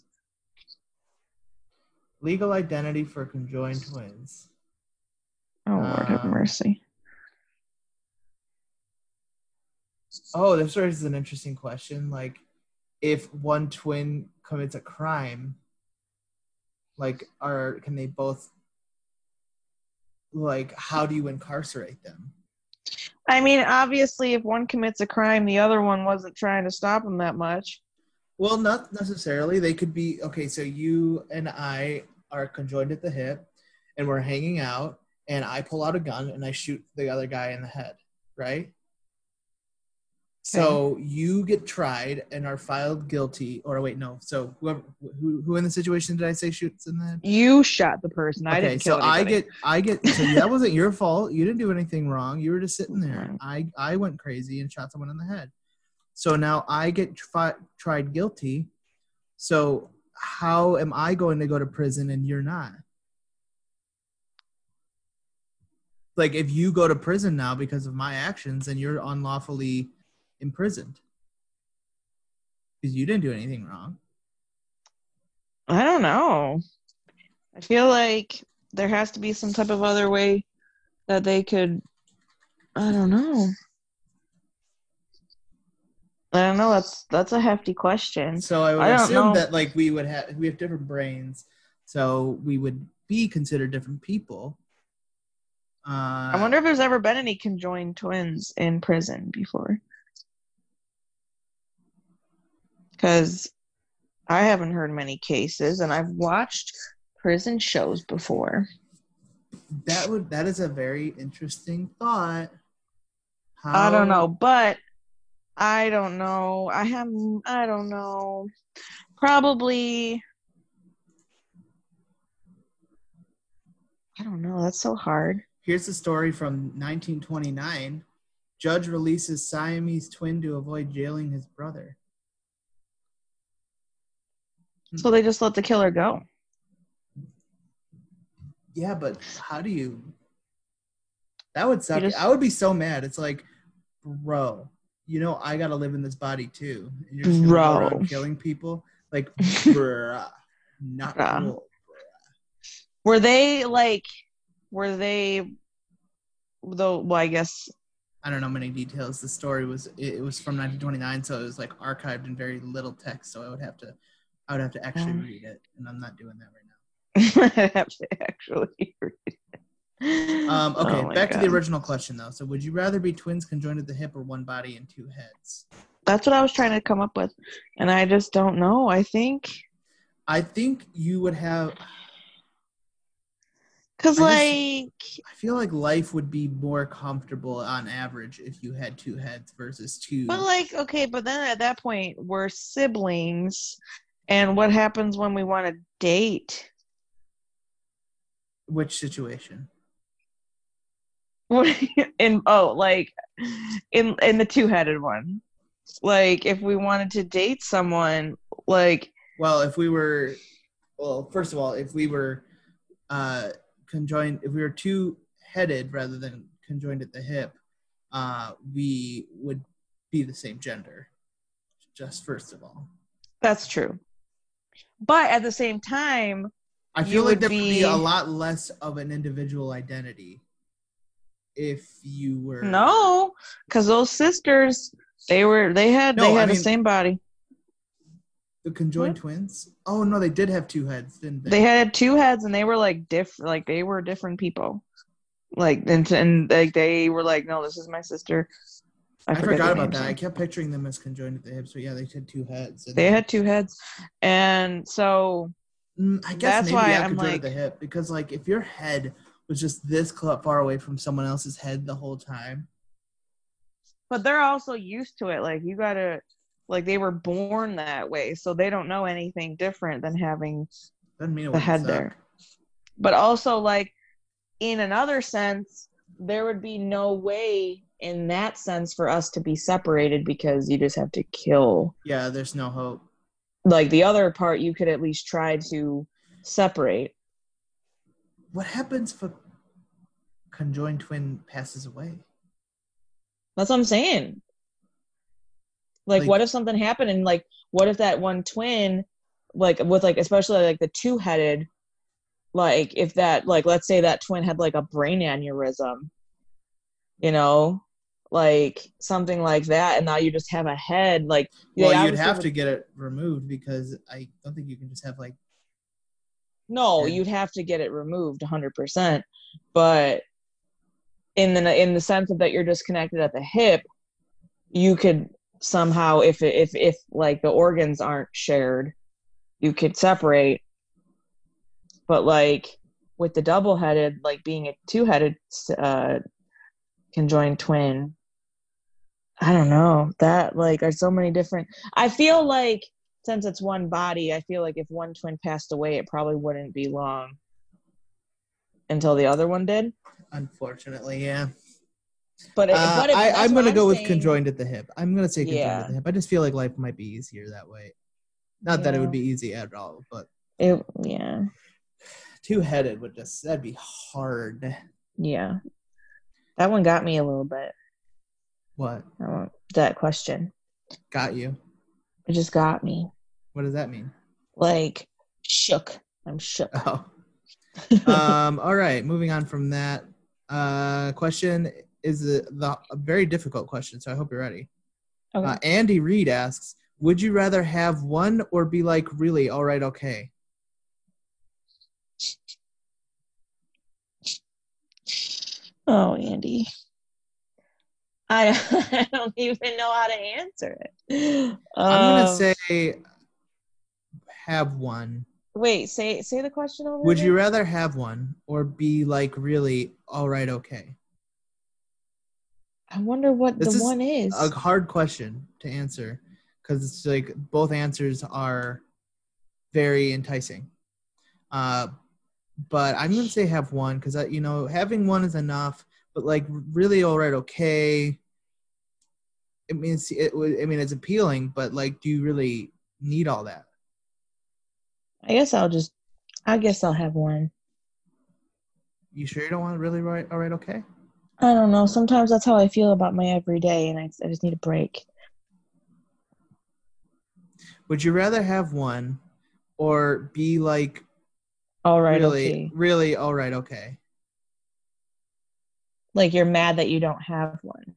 Legal identity for conjoined twins. Oh Lord have Um, mercy. Oh, this raises an interesting question. Like, if one twin commits a crime, like, are can they both? Like, how do you incarcerate them? I mean, obviously if one commits a crime, the other one wasn't trying to stop him that much. Well, not necessarily. They could be okay. So you and I are conjoined at the hip, and we're hanging out, and I pull out a gun and I shoot the other guy in the head, right? So you get tried and are filed guilty, or wait, no. So whoever, who, who in the situation did I say shoots in the head? You shot the person. I okay, so kill I get, I get. So that wasn't your fault. You didn't do anything wrong. You were just sitting there. Mm-hmm. I, I went crazy and shot someone in the head. So now I get tri- tried guilty. So how am I going to go to prison and you're not? Like if you go to prison now because of my actions, and you're unlawfully imprisoned because you didn't do anything wrong. I don't know. I feel like there has to be some type of other way that they could. I don't know. I don't know. That's that's a hefty question. So I would I assume know. that like we would have we have different brains, so we would be considered different people. Uh, I wonder if there's ever been any conjoined twins in prison before. Because I haven't heard many cases, and I've watched prison shows before. That would that is a very interesting thought. I don't know, but I don't know. I have I don't know. Probably I don't know. That's so hard. Here's a story from 1929. Judge releases Siamese twin to avoid jailing his brother. Hmm. So they just let the killer go. Yeah, but how do you? That would suck. just- I would be so mad. It's like, bro, you know I gotta live in this body too, and you're just Bro. killing people. Like, bruh, not Bruh. cool. Were they like were they though well I guess I don't know many details. The story was it, it was from 1929, so it was like archived in very little text. So I would have to, I would have to actually Um. read it, and I'm not doing that right now. I have to actually read it. Um, okay, Oh back to the original question though. So, would you rather be twins conjoined at the hip or one body and two heads? That's what I was trying to come up with. And I just don't know. I think I think you would have. I like I feel like life would be more comfortable on average if you had two heads versus two. But like, okay, but then at that point we're siblings, and what happens when we want to date? Which situation? in oh, like in in the two-headed one. Like if we wanted to date someone, like Well, if we were, well, first of all, if we were uh, conjoined, if we were two headed rather than conjoined at the hip, uh, we would be the same gender. Just first of all, that's true. But at the same time, I feel like there would be be- a lot less of an individual identity if you were no, because those sisters, they were they had No, they I had the mean- same body. the conjoined twins. Oh no, they did have two heads, didn't they? They had two heads, and they were like different. Like they were different people. Like and and like they were like, no, this is my sister. I, forget forgot about names that. I kept picturing them as conjoined at the hips, but yeah, they had two heads. and They had two heads, and so Mm, I guess That's maybe why I I'm like- the hip because, like, if your head was just this far away from someone else's head the whole time, but they're also used to it. Like you gotta, like they were born that way, so they don't know anything different than having the head suck. there. But also, like in another sense, there would be no way in that sense for us to be separated because you just have to kill. Yeah, there's no hope. Like the other part, you could at least try to separate. What happens if a conjoined twin passes away? That's what I'm saying. Like, Like- what if something happened and like, what if that one twin, like with like especially like the two headed, like if that like let's say that twin had like a brain aneurysm, you know, like something like that, and now you just have a head like. Well, you'd have would- to get it removed because I don't think you can just have like. No, you'd have to get it removed 100%. But in the in the sense of that you're disconnected at the hip, you could somehow if if if like the organs aren't shared, you could separate. But like with the double-headed, like being a two-headed uh conjoined twin, I don't know. That like there's so many different I feel like since it's one body, I feel like if one twin passed away, it probably wouldn't be long until the other one did. Unfortunately, yeah. But, it, Uh, but if, I, I'm gonna go with conjoined at the hip. I'm gonna say conjoined Yeah. at the hip. I just feel like life might be easier that way. Not that it would be easy at all, but It, yeah, two headed would just that'd be hard. yeah. That one got me a little bit. What That, that question, got you? it just got me. What does that mean? Like shook. I'm shook. Oh. um, all right, moving on from that. Uh, question is the, the a very difficult question, so I hope you're ready. okay. Uh, Andy Reed asks, "Would you rather have one or be like really all right, okay?" oh, Andy. I, I don't even know how to answer it. I'm gonna Um, say have one? Wait, say say the question over. Would you rather have one or be like really all right, okay? I wonder what This the is one is. A hard question to answer because it's like both answers are very enticing. Uh, but I'm gonna say have one because you know having one is enough. But like really all right, okay. I mean, it's, it, I mean, it's appealing, but like, do you really need all that? I guess I'll just. I guess I'll have one. You sure you don't want really right, all right, okay? I don't know. Sometimes that's how I feel about my everyday, and I, I just need a break. Would you rather have one or be like All right, really, okay. really all right, okay? Like you're mad that you don't have one.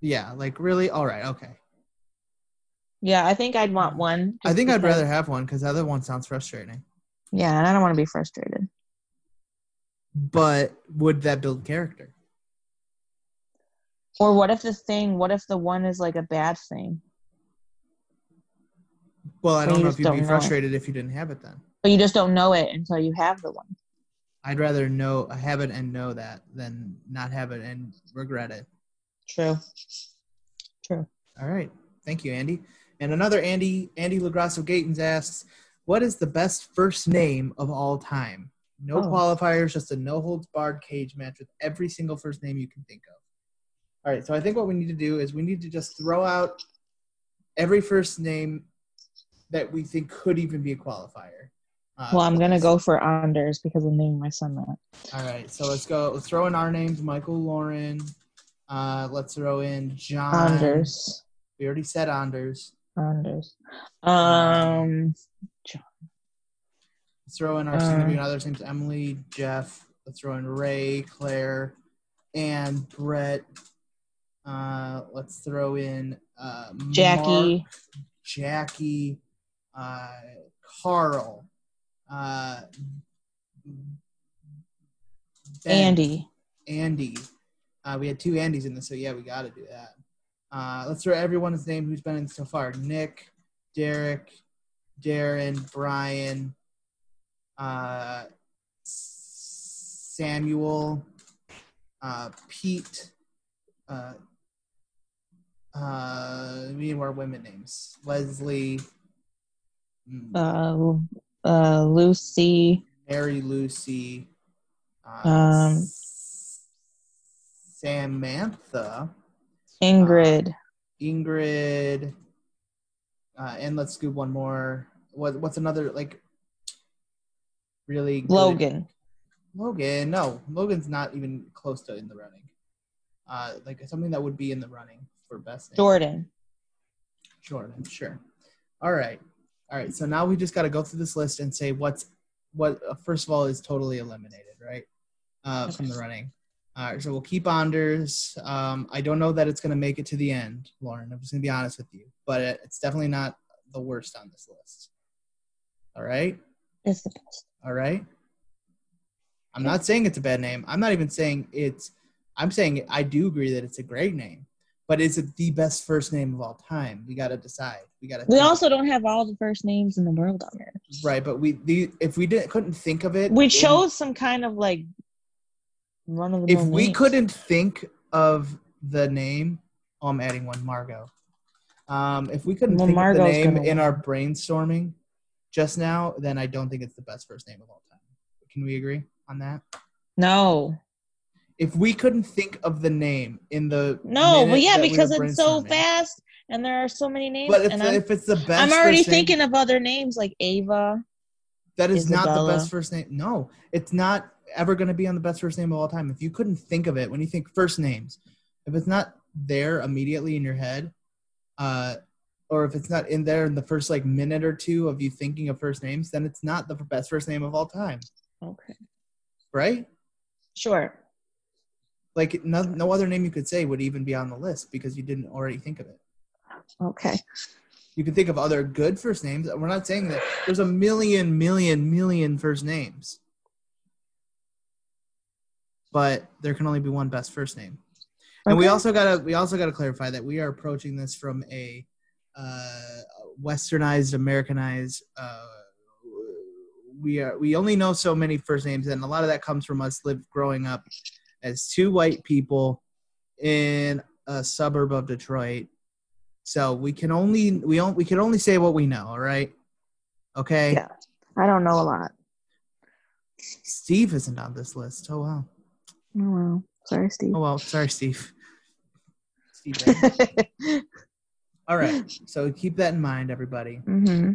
Yeah, like really all right, okay. Yeah, I think I'd want one. I think I'd rather have one because the other one sounds frustrating. Yeah, and I don't want to be frustrated. But would that build character? Or what if the thing? What if the one is like a bad thing, Well, I don't know if you'd be frustrated if you didn't have it then. but you just don't know it until you have the one? I'd rather know have it and know that than not have it and regret it. True. True. All right. Thank you, Andy. And another Andy, Andy Lagrasso Gatens asks, what is the best first name of all time? No Oh. qualifiers, just a no holds barred cage match with every single first name you can think of. All right. So I think what we need to do is we need to just throw out every first name that we think could even be a qualifier. Uh, Well, I'm gonna go for Anders because I'm naming my son that. All right, so let's go. Let's throw in our names: Michael, Lauren. Uh, let's throw in John. Anders. We already said Anders. Anders. Um. Let's throw in our Uh, significant others' names: Emily, Jeff. Let's throw in Ray, Claire, and Brett. Uh, let's throw in uh, Jackie. Mark, Jackie, uh, Carl, uh. Andy. Andy. Uh, we had two Andys in this, so yeah, we got to do that. Uh, let's throw everyone's name who's been in so far: Nick, Derek, Darren, Brian, uh, Samuel, uh, Pete. Uh, uh, me and more women names: Leslie, mm, Uh. Uh. Lucy. Mary, Lucy, uh, Um, Samantha. Ingrid. Ingrid, uh, and let's do one more. What what's another like? Really, good- Logan. Logan, no, Logan's not even close to in the running. Uh, like something that would be in the running for best name. Jordan. Jordan, sure. All right, all right. So now we just got to go through this list and say what's what. Uh, first of all, is totally eliminated, right? Uh, from the running. All right, so we'll keep Anders. Um, I don't know that it's going to make it to the end, Lauren. I'm just going to be honest with you, but it, it's definitely not the worst on this list. All right, Is the best. all right. I'm not saying it's a bad name. I'm not even saying it's. I'm saying I do agree that it's a great name, but is it the best first name of all time? We got to decide. We got to. We also don't have all the first names in the world on there. right, but we the if we didn't couldn't think of it, We chose some kind of like run of the if we couldn't think of the name, oh, I'm adding one, Margot. Um, if we couldn't Well, think of the name in our brainstorming just now, then I don't think it's the best first name of all time. Can we agree on that? No. If we couldn't think of the name in the No, but yeah, that we because it's so fast and there are so many names. But if, if it's the best, I'm already first name- thinking of other names like Ava. that is not the best first name. No, it's not ever going to be on the best first name of all time. If you couldn't think of it when you think first names, if it's not there immediately in your head, uh, or if it's not in there in the first like minute or two of you thinking of first names, then it's not the best first name of all time, Okay. right? Sure. Like no, no other name you could say would even be on the list because you didn't already think of it. Okay. You can think of other good first names. We're not saying that there's a million, million, million first names, but there can only be one best first name. And we also gotta we also gotta clarify that we are approaching this from a uh, westernized, Americanized. Uh, we are we only know so many first names, and a lot of that comes from us live growing up as two white people in a suburb of Detroit. So we can only we don't we can only say what we know. All right. Okay. Yeah. I don't know a lot. Steve isn't on this list. Oh wow. Oh well. Sorry, Steve. Oh well. Sorry, Steve. Steve. All right. So keep that in mind, everybody. Mm-hmm.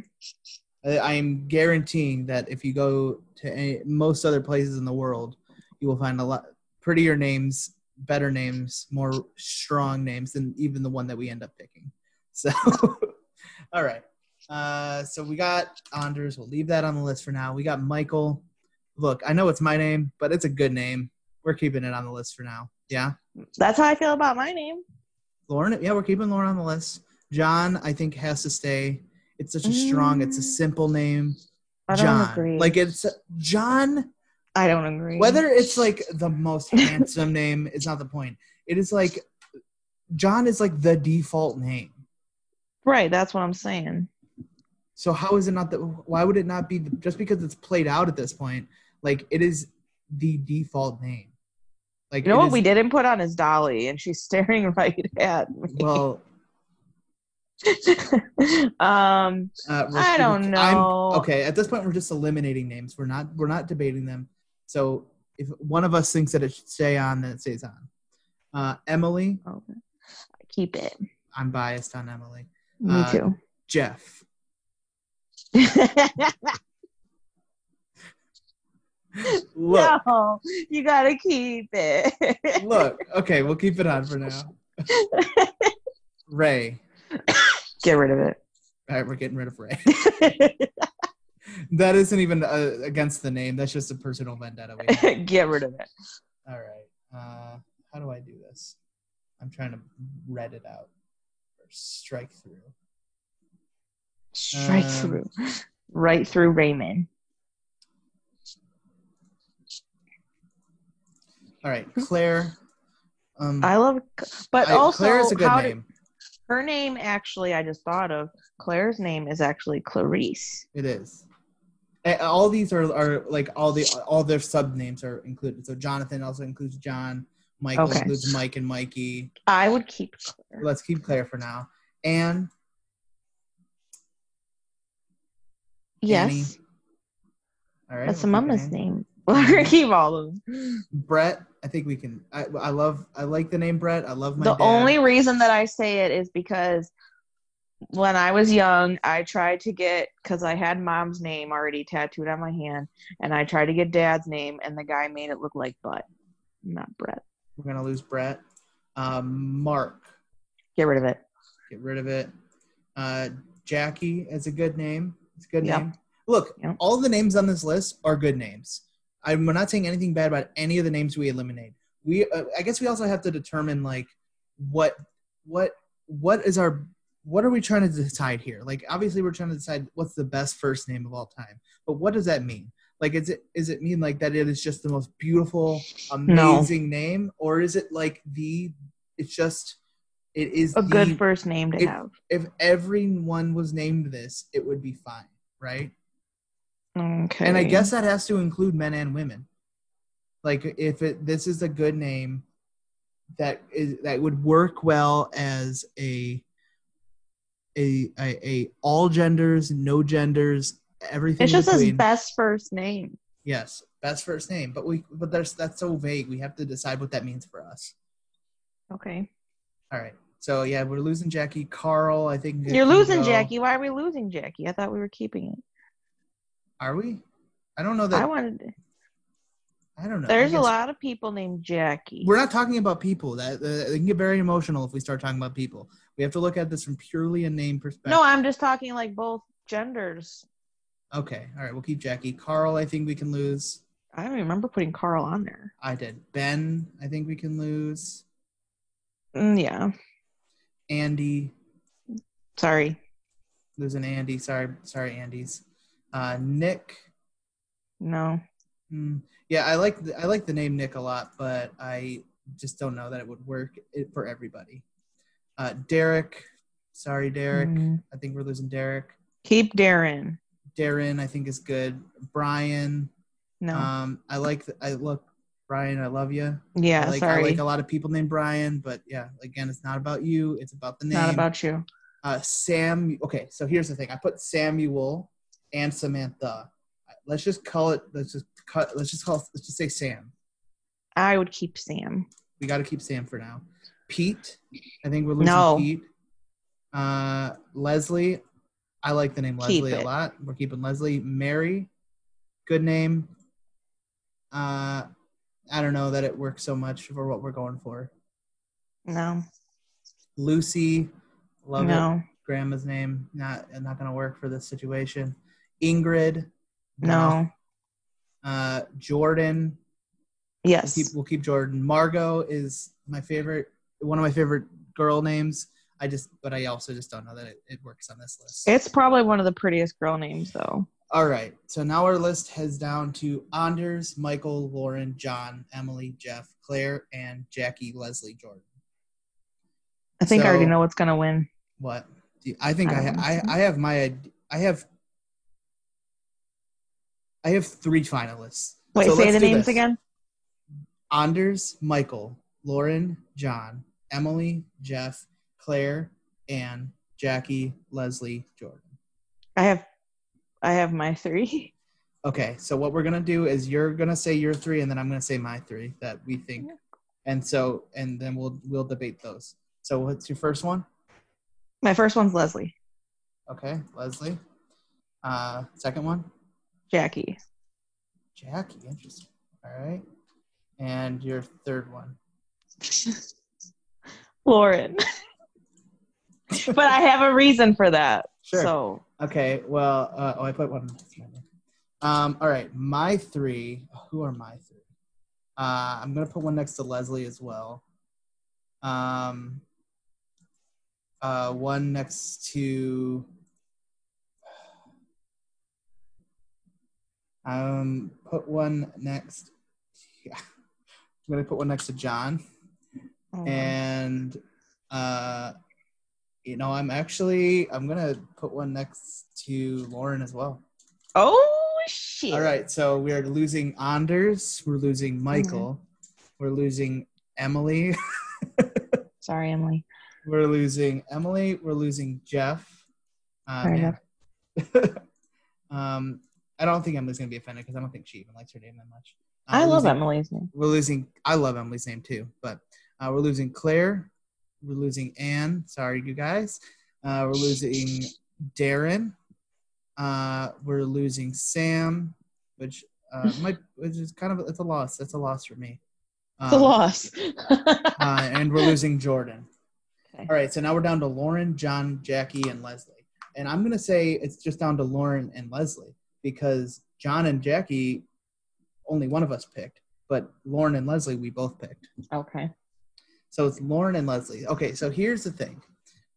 I I am guaranteeing that if you go to any, most other places in the world, you will find a lot prettier names, better names, more strong names than even the one that we end up picking. So, all right. Uh, so we got Anders. We'll leave that on the list for now. We got Michael. Look, I know it's my name, but it's a good name. We're keeping it on the list for now. Yeah. That's how I feel about my name. Lauren, yeah, we're keeping Lauren on the list. John, I think, has to stay. It's such a strong, it's a Mm. simple name. I don't John. agree. Like it's John, I don't agree. whether it's like the most handsome name is not the point. It is like John is like the default name. right, that's what I'm saying. So how is it not that? Why would it not be just because it's played out at this point? Like it is the default name. Like You know what is- we didn't put on is Dolly, and she's staring right at me. Well, um, uh, I don't I'm- know. okay, at this point we're just eliminating names. We're not we're not debating them. So if one of us thinks that it should stay on, then it stays on. Uh, Emily, okay. keep it. I'm biased on Emily. Me Uh, too. Jeff. Look, no, you gotta keep it. look. Okay, we'll keep it on for now. Ray. Get rid of it. All right, we're getting rid of Ray. that isn't even uh, against the name. That's just a personal vendetta. We. Get rid of it. All right. Uh, how do I do this? I'm trying to read it out or strike through. Strike Um, through. Right through Raymond. All right, Claire. Um, I love, but I- also Claire is a good did- name. her name actually, I just thought of Claire's name is actually Clarice. It is. All these are, are like all the all their sub names are included. So Jonathan also includes John. Michael Okay. includes Mike and Mikey. I would keep Claire. Let's keep Claire for now. Anne. Yes, All right. that's a mama's name. We're gonna keep all of them. Brett. I think we can. I, I love. I like the name Brett. I love my. The dad. only reason that I say it is because when I was young, I tried to get because I had mom's name already tattooed on my hand, and I tried to get dad's name, and the guy made it look like butt, not Brett. We're gonna lose Brett. Um, Mark. Get rid of it. Get rid of it. Uh, Jackie is a good name. It's a good Yep. name. Look, Yep. all the names on this list are good names. I'm not saying anything bad about any of the names we eliminate. We, uh, I guess, we also have to determine like what, what, what is our, what are we trying to decide here? Like, obviously, we're trying to decide what's the best first name of all time. But what does that mean? Like, is it is it mean like that it is just the most beautiful, No. amazing name, or is it like the, it's just, it is A the, good first name to if- have. if everyone was named this, it would be fine, right? Okay. And I guess that has to include men and women. Like if it this is a good name that is that would work well as a a a, a all genders, no genders, everything it's just in his best first name. yes, best first name, but we but there's that's so vague. We have to decide what that means for us. Okay. All right. So yeah, we're losing Jackie. Carl, I think You're losing go. Jackie. Why are we losing Jackie? I thought we were keeping it. Are we? I don't know that. I wanted. I don't know. There's a lot of people named Jackie. We're not talking about people. That uh, it can get very emotional if we start talking about people. We have to look at this from purely a name perspective. No, I'm just talking like both genders. Okay. All right. We'll keep Jackie. Carl, I think we can lose. I don't remember putting Carl on there. I did. Ben, I think we can lose. Mm, yeah. Andy, Sorry. losing Andy. Sorry, sorry, Andy's. Uh, Nick. No. Hmm. Yeah, I like the, I like the name Nick a lot, but I just don't know that it would work it- for everybody. Uh, Derek, Sorry, Derek. Mm. I think we're losing Derek. Keep Darren. Darren, I think is good. Brian, No. um, I like. The, I look, Brian. I love you. yeah, I like, sorry. I like a lot of people named Brian, but yeah, again, it's not about you. It's about the name. Not about you. uh, Sam. Okay, so here's the thing. I put Samuel and Samantha. Let's just call it. Let's just cut. Let's just call. Let's just say Sam. I would keep Sam. We got to keep Sam for now. Pete. I think we're losing No. Pete. Uh, Leslie. I like the name Keep Leslie a lot. We're keeping Leslie. Mary. Good name. Uh, I don't know that it works so much for what we're going for. No. Lucy. Love it. no. grandma's name. Not not gonna work for this situation. Ingrid. No. Uh, Jordan. We'll Yes. keep we'll keep Jordan. Margot is my favorite. One of my favorite girl names. I just, but I also just don't know that it, it works on this list. It's probably one of the prettiest girl names though. All right. So now our list heads down to Anders, Michael, Lauren, John, Emily, Jeff, Claire, and Jackie, Leslie, Jordan. I think I already know what's gonna win. What? Do you- I think I I, I. I have my I have I have three finalists. Wait, So say the names this. again. Anders, Michael, Lauren, John, Emily, Jeff, Claire, Anne, Jackie, Leslie, Jordan. I have I have my three. Okay, so what we're gonna do is you're gonna say your three, and then I'm gonna say my three that we think, and so and then we'll we'll debate those. So what's your first one? My first one's Leslie. Okay, Leslie. Uh, second one, Jackie. Jackie. Interesting. All right, and your third one. Lauren. but I have a reason for that. Sure. So Okay, well, uh, oh, I put one. Um, all right, my three. Who are my three? Uh, I'm gonna put one next to Leslie as well. Um, uh, one next to. Um, put one next. Yeah, I'm gonna put one next to John oh, and uh you know i'm actually i'm gonna put one next to lauren as well oh shit. all right so we are losing anders we're losing michael we're losing emily Sorry, Emily. we're losing emily we're losing jeff uh, Fair man. enough. um i don't think emily's gonna be offended because i don't think she even likes her name that much. Uh, I love losing- Emily's name. we're losing i love emily's name too but uh, we're losing claire we're losing anne sorry you guys. Uh, we're losing darren. Uh, we're losing sam which uh, might which is kind of it's a loss that's a loss for me. Um, It's a loss. uh, and we're losing jordan. Okay. all right so now we're down to lauren john jackie and leslie. And i'm going to say it's just down to lauren and leslie because john and jackie only one of us picked but lauren and leslie we both picked okay. so it's Lauren and Leslie. Okay, so here's the thing.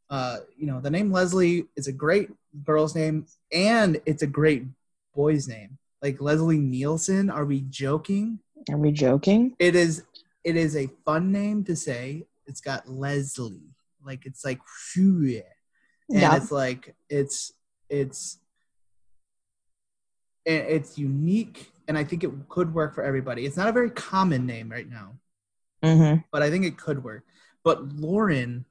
Uh, you know, the name Leslie is a great girl's name and it's a great boy's name. Like Leslie Nielsen, are we joking? Are we joking? It is it is a fun name to say. It's got Leslie. Like it's like phew, yeah. and Yeah. it's like it's it's it- it's unique and I think it could work for everybody. It's not a very common name right now Mm-hmm. but I think it could work. But Lauren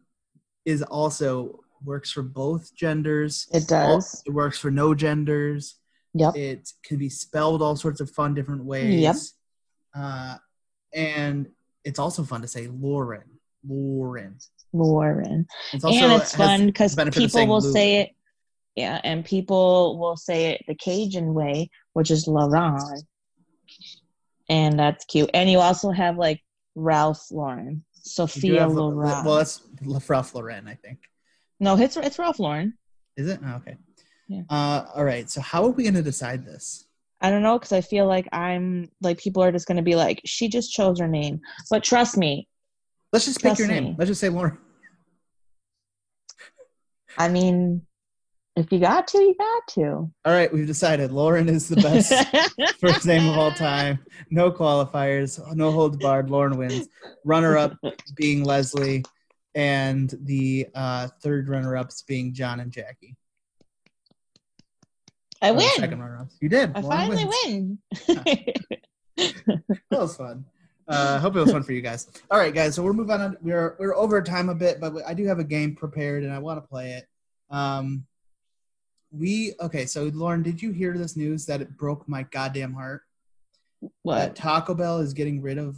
is also works for both genders. It does. It works for no genders. Yep. It can be spelled all sorts of fun different ways. Yep. Uh, and it's also fun to say Lauren. Lauren. Lauren. It's and it's fun because the benefit of people will say it. Yeah, and people will say it the Cajun way, which is Lauren. And that's cute. And you also have like Ralph Lauren, Sophia Loren. Well, that's Ralph Lauren, I think. no, it's it's Ralph Lauren. Is it? Oh, okay. Yeah. Uh, all right. So how are we going to decide this? I don't know because I feel like I'm like people are just gonna be like, she just chose her name. But trust me, Let's just pick your name. me. Let's just say Lauren. I mean, if you got to, you got to. All right, we've decided Lauren is the best first name of all time. No qualifiers, no holds barred. Lauren wins. Runner up being Leslie. and the uh, third runner-ups being John and Jackie. I win. Second runner-ups. You did. I Lauren finally wins. win. That was fun. Uh, hope it was fun for you guys. All right, guys. So we're moving on. We're we're over time a bit, but I do have a game prepared and I want to play it. Um, we okay. So Lauren, did you hear this news that it broke my goddamn heart? That what? Taco Bell is getting rid of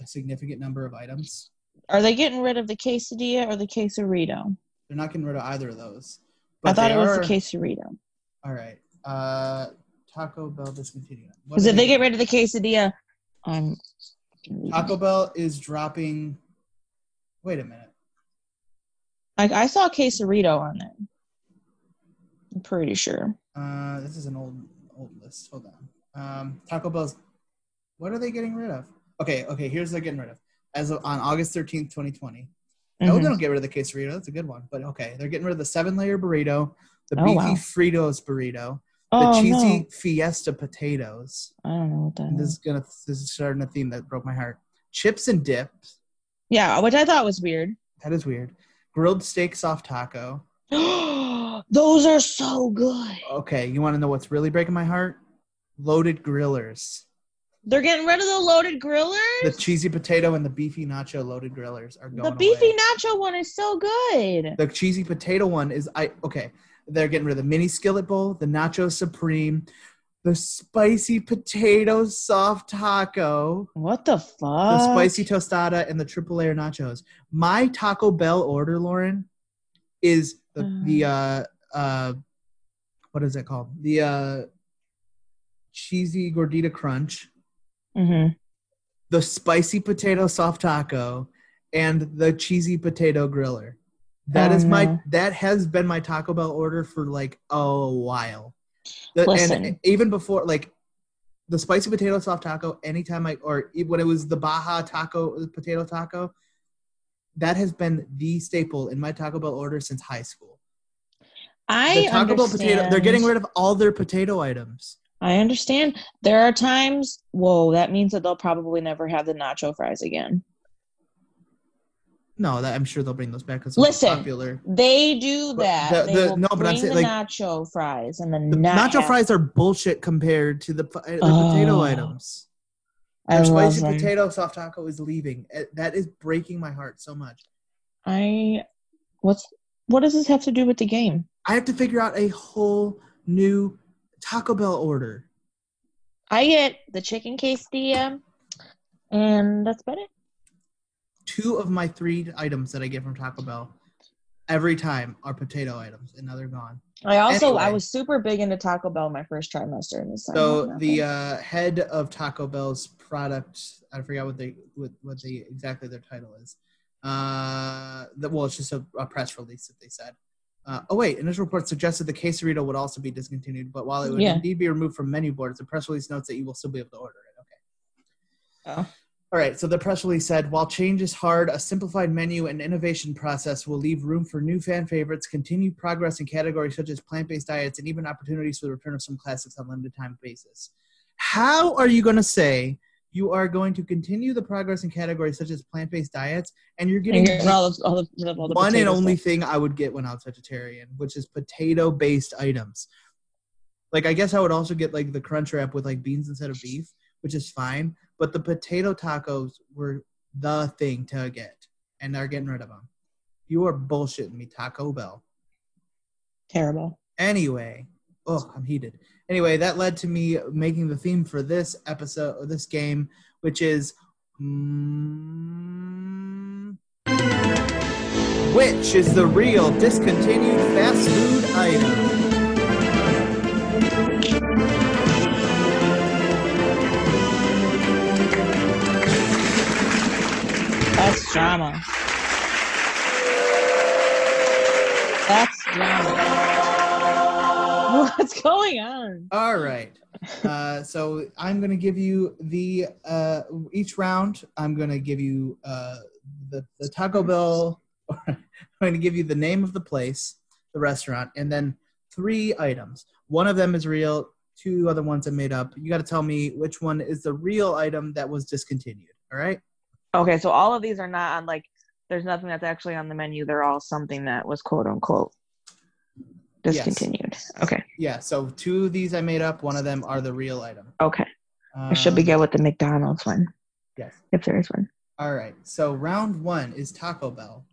a significant number of items. Are they getting rid of the quesadilla or the quesarito? They're not getting rid of either of those. I thought it was are- the quesarito. All right. Uh, Taco Bell discontinued. Because if they get rid of the quesadilla, I'm. Taco Bell is dropping. Wait a minute. I, I saw quesarito on there. I'm pretty sure. Uh, this is an old old list. Hold on. Um, Taco Bell's. What are they getting rid of? Okay, okay. Here's what they're getting rid of. As of, on August thirteenth, twenty twenty. No, Mhm. they don't get rid of the quesarito. That's a good one. But okay, they're getting rid of the seven layer burrito, the Oh, beefy wow. Fritos burrito, the Oh, cheesy no. Fiesta potatoes. I don't know what that And this is. is gonna this is starting a theme that broke my heart. Chips and dips. Yeah, which I thought was weird. That is weird. Grilled steak soft taco. Those are so good. Okay, you want to know what's really breaking my heart? Loaded grillers. They're getting rid of the loaded grillers. The cheesy potato and the beefy nacho loaded grillers are going The beefy away. nacho one is so good. The cheesy potato one is I okay. They're getting rid of the mini skillet bowl, the nacho supreme, the spicy potato soft taco, What the fuck? the spicy tostada, and the triple layer nachos. My Taco Bell order, Lauren, is the the uh uh what is it called? The uh cheesy gordita crunch, hmm the spicy potato soft taco, and the cheesy potato griller. That Oh, is my no. that has been my Taco Bell order for like a while. The- Listen. and even before like the spicy potato soft taco, anytime I or when it was the Baja taco potato taco, that has been the staple in my Taco Bell order since high school. I The Taco Bell potato they're getting rid of all their potato items. I understand. There are times. Whoa, that means that they'll probably never have the nacho fries again. No, that I'm sure they'll bring those back because Listen, popular. They do But that. the- they will no, but I'm saying, the like, nacho fries and The not nacho have- fries are bullshit compared to the, the potato Oh, items. I Their love spicy potato soft taco is leaving. Eh, That is breaking my heart so much. I what's what does this have to do with the game? I have to figure out a whole new Taco Bell order. I get the chicken quesadilla, and that's about it. Two of my three items that I get from Taco Bell every time are potato items, and now they're gone. I also I was super big into Taco Bell my first trimester in this. So the uh, head of Taco Bell's product, I forgot what they what, what they exactly their title is. Uh, the, well, it's just a, a press release that they said. Uh, oh wait, initial report suggested the quesarito would also be discontinued, but while it would Yeah. indeed be removed from menu boards, the press release notes that you will still be able to order it. Okay. Oh. All right. So the press release said, while change is hard, a simplified menu and innovation process will leave room for new fan favorites, continued progress in categories such as plant-based diets, and even opportunities for the return of some classics on a limited time basis. How are you going to say you are going to continue the progress in categories such as plant-based diets, and you're getting and all the, all all the one and only stuff. thing I would get when I was vegetarian, which is potato-based items. Like I guess I would also get like the crunch wrap with like beans instead of beef, which is fine. But the potato tacos were the thing to get, and they're getting rid of them. You are bullshitting me, Taco Bell. terrible. Anyway, oh, I'm heated. Anyway, that led to me making the theme for this episode, or this game, which is. mm, which is the real discontinued fast food item? That's drama. That's drama. What's going on? All right. Uh, so I'm going to give you the uh, each round. I'm going to give you uh, the the Taco Bell. I'm going to give you the name of the place, the restaurant, and then three items. One of them is real. Two other ones I made up. You got to tell me which one is the real item that was discontinued. All right. Okay, so all of these are not on like there's nothing that's actually on the menu. They're all something that was quote unquote discontinued. Okay. Yeah. So two of these I made up. One of them are the real item. Okay. I should be Um, good with the McDonald's one, Yes. if there is one. All right. So round one is Taco Bell.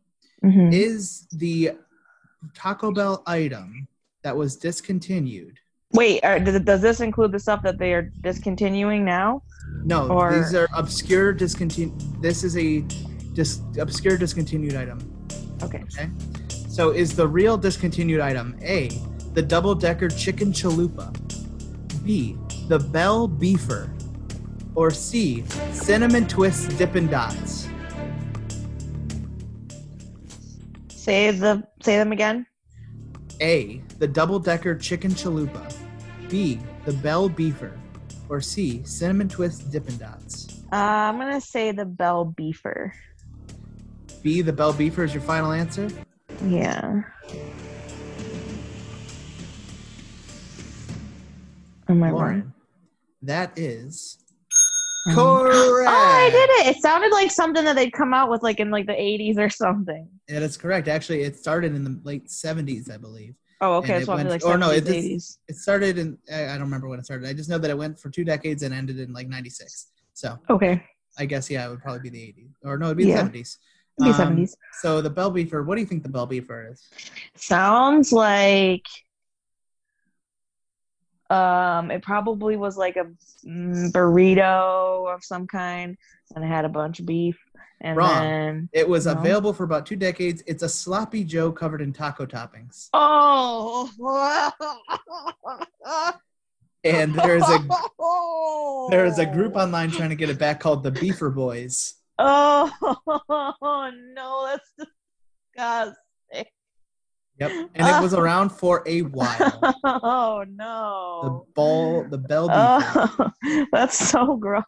Mhm. Is the Taco Bell item that was discontinued? Wait, are, does, this include the stuff that they are discontinuing now? No, Or- these are obscure discontinued. This is a dis- obscure discontinued item. Okay. So is the real discontinued item A, the double decker chicken chalupa, B, the Bell Beefer, or C, cinnamon twist Dippin' Dots? Say the say them again. A, the double decker chicken chalupa, B, the Bell Beefer, or C, cinnamon twist Dippin' Dots? Uh, I'm gonna say the Bell Beefer. B, the Bell Beefer is your final answer? Yeah. I wrong? Lauren, that is Um, correct. Oh, I did it. It sounded like something that they'd come out with like in like the 80s or something. Yeah, that's correct. Actually, it started in the late 70s, I believe. Oh, okay. And So it went- like or no, it just- 80s. It started in, I I don't remember when it started. I just know that it went for two decades and ended in like 96. So Okay. I guess, yeah, it would probably be the 80s. Or no, it'd be Yeah. the 70s. It'd Um, 70s. So the Bell Beefer, what do you think the Bell Beefer is? Sounds like um it probably was like a mm, burrito of some kind and it had a bunch of beef and Wrong. then It was No. available for about two decades. It's a sloppy Joe covered in taco toppings. oh And there's a there's a group online trying to get it back called the Beaver Boys. Oh no that's disgusting Yep. And it was around for a while. oh no! The ball, the Bell oh, that's so gross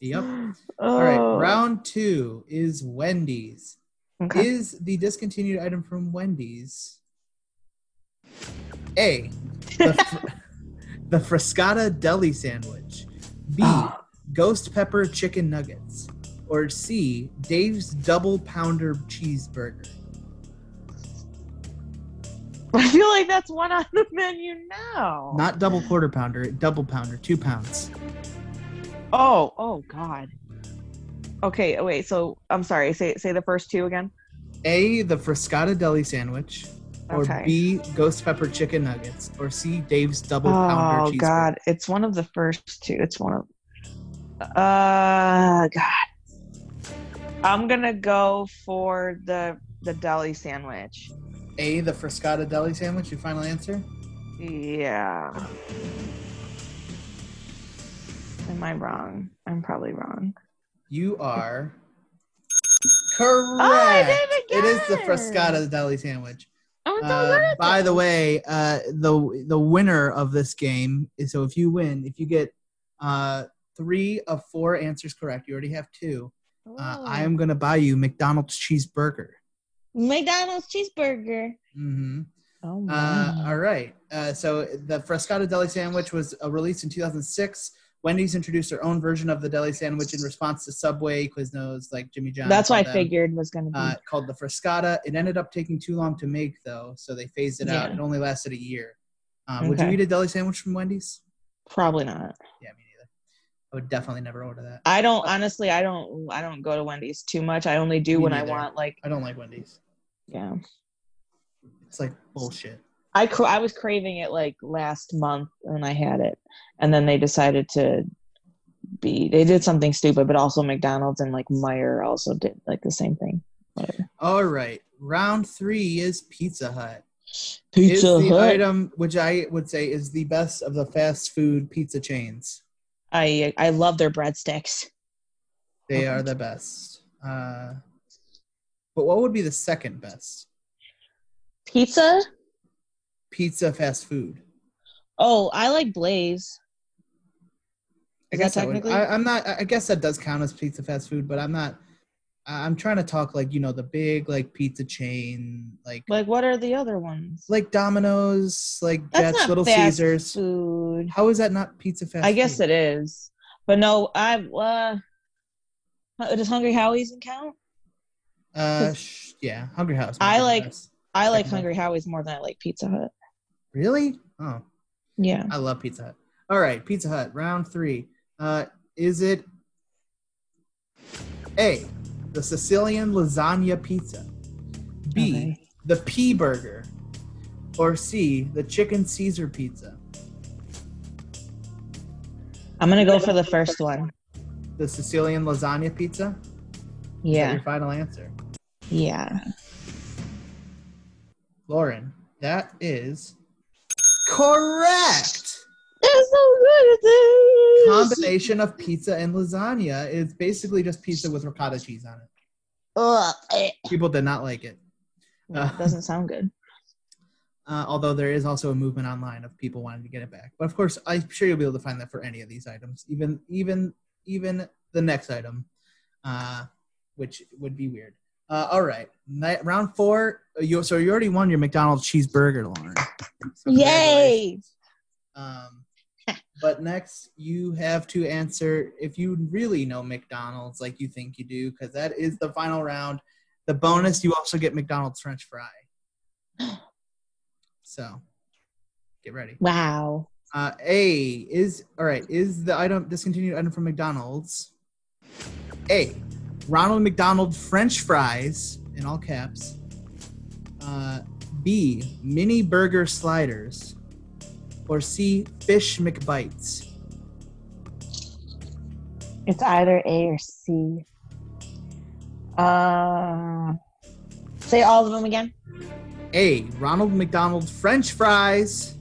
Yep. oh. All right. Round two is Wendy's. okay. Is the discontinued item from Wendy's A, the, fr- the Frescata Deli Sandwich, B, Oh. Ghost Pepper Chicken Nuggets, or C, Dave's Double Pounder Cheeseburger? I feel like that's one on the menu now. Not double quarter pounder, double pounder, two pounds. oh, oh God. Okay, oh, wait. So I'm sorry. Say say the first two again. A, the Frescata Deli Sandwich, or Okay. B, Ghost Pepper Chicken Nuggets, or C, Dave's Double Pounder cheeseburger. Oh God, it's one of the first two. It's one of. Uh, God. I'm gonna go for the the deli sandwich. A, the Frescata Deli Sandwich, your final answer? Yeah. Am I wrong? I'm probably wrong. You are correct. Oh, I did it It is the again. Deli sandwich. So Uh, by the way, uh, the the winner of this game is so if you win, if you get uh, three of four answers correct, you already have two. Uh, I am gonna buy you McDonald's cheeseburger. McDonald's cheeseburger. hmm Oh Uh, all right. Uh, so the Frescata deli sandwich was uh, released in 2006. Wendy's introduced their own version of the deli sandwich in response to Subway, Quiznos, like Jimmy John's. That's what I them. figured was gonna be. uh, called the Frescata. It ended up taking too long to make, though, so they phased it out. It only lasted a year. Um, Would you eat a deli sandwich from Wendy's? Probably not. Yeah, me neither. I would definitely never order that. I don't honestly. I don't. I don't go to Wendy's too much. I only do Me when I want like. I don't like Wendy's. Yeah. It's like bullshit. I cra- I was craving it like last month and I had it, and then they decided to be. They did something stupid, but also McDonald's and like Meijer also did like the same thing. Whatever. All right. Round three is Pizza Hut. Pizza is the Hut. item which I would say is the best of the fast food pizza chains. I I love their breadsticks. They are the best. Uh, but what would be the second best? Pizza. Pizza fast food. Oh, I like Blaze. I Is guess that technically? I, I'm not. I guess that does count as pizza fast food, but I'm not. I'm trying to talk like you know the big like pizza chain, like Like, what are the other ones? like Domino's, like That's Jets, Little Caesars. food. How is that not pizza fast? I guess food? it is, but no. I uh, does Hungry Howie's count? Uh, sh- yeah, Hungry Howie's. I might be the like- best. I like Hungry Howie's more than I like Pizza Hut. Really? Oh, Yeah. I love Pizza Hut. All right, Pizza Hut, round three. Uh, is it A, the Sicilian lasagna pizza, B, Okay. the P burger, or C, the chicken Caesar pizza? I'm gonna go for the first one. The Sicilian lasagna pizza? Yeah. your final answer? Yeah. Lauren, that is correct. So good at this. Combination of pizza and lasagna is basically just pizza with ricotta cheese on it. Ugh. People did not like it. No, it doesn't sound good. Uh, although there is also a movement online of people wanting to get it back. But of course, I'm sure you'll be able to find that for any of these items, even even even the next item, uh, which would be weird. Uh, all right, Ni- round four. uh, You so you already won your McDonald's cheeseburger, Lauren. So Yay! Um, but next, you have to answer if you really know McDonald's like you think you do, because that is the final round. The bonus, you also get McDonald's French fry. So, get ready. Wow. Uh, A is all right. Is the item discontinued item from McDonald's? A. Ronald McDonald French fries in all caps. Uh, B. Mini burger sliders. Or C. Fish McBites. It's either A or C. Uh, say all of them again. A. Ronald McDonald French fries.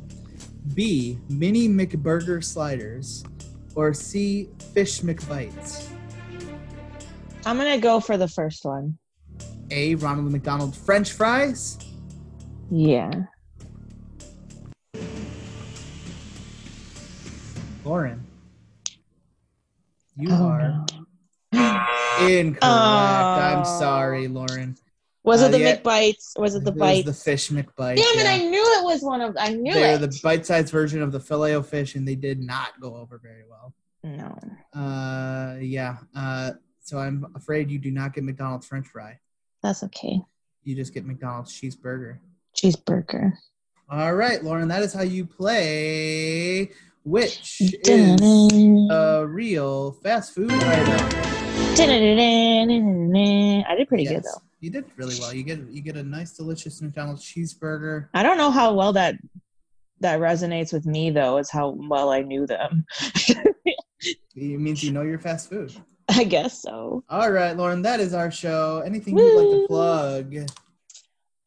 B. Mini McBurger sliders. Or C. Fish McBites. I'm gonna go for the first one. A. Ronald McDonald French fries. Yeah. Lauren. You Oh, are no. incorrect. I'm Oh. sorry, Lauren. Was Uh, it the yeah. McBites? Was it the It was bites? the fish McBite. Damn it! I knew it was one of. I knew it. They're it. the bite-sized version of the filet o fish, and they did not go over very well. no. Uh, yeah. Uh, so I'm afraid you do not get McDonald's French fry. That's okay. You just get McDonald's cheeseburger. Cheeseburger. All right, Lauren. That is how you play. Which is a real fast food item? I did pretty good though. You did really well. You get you get a nice, delicious McDonald's cheeseburger. I don't know how well that that resonates with me though. Is how well I knew them. It means you know your fast food. I guess so. All right, Lauren, that is our show. Anything you'd like to plug?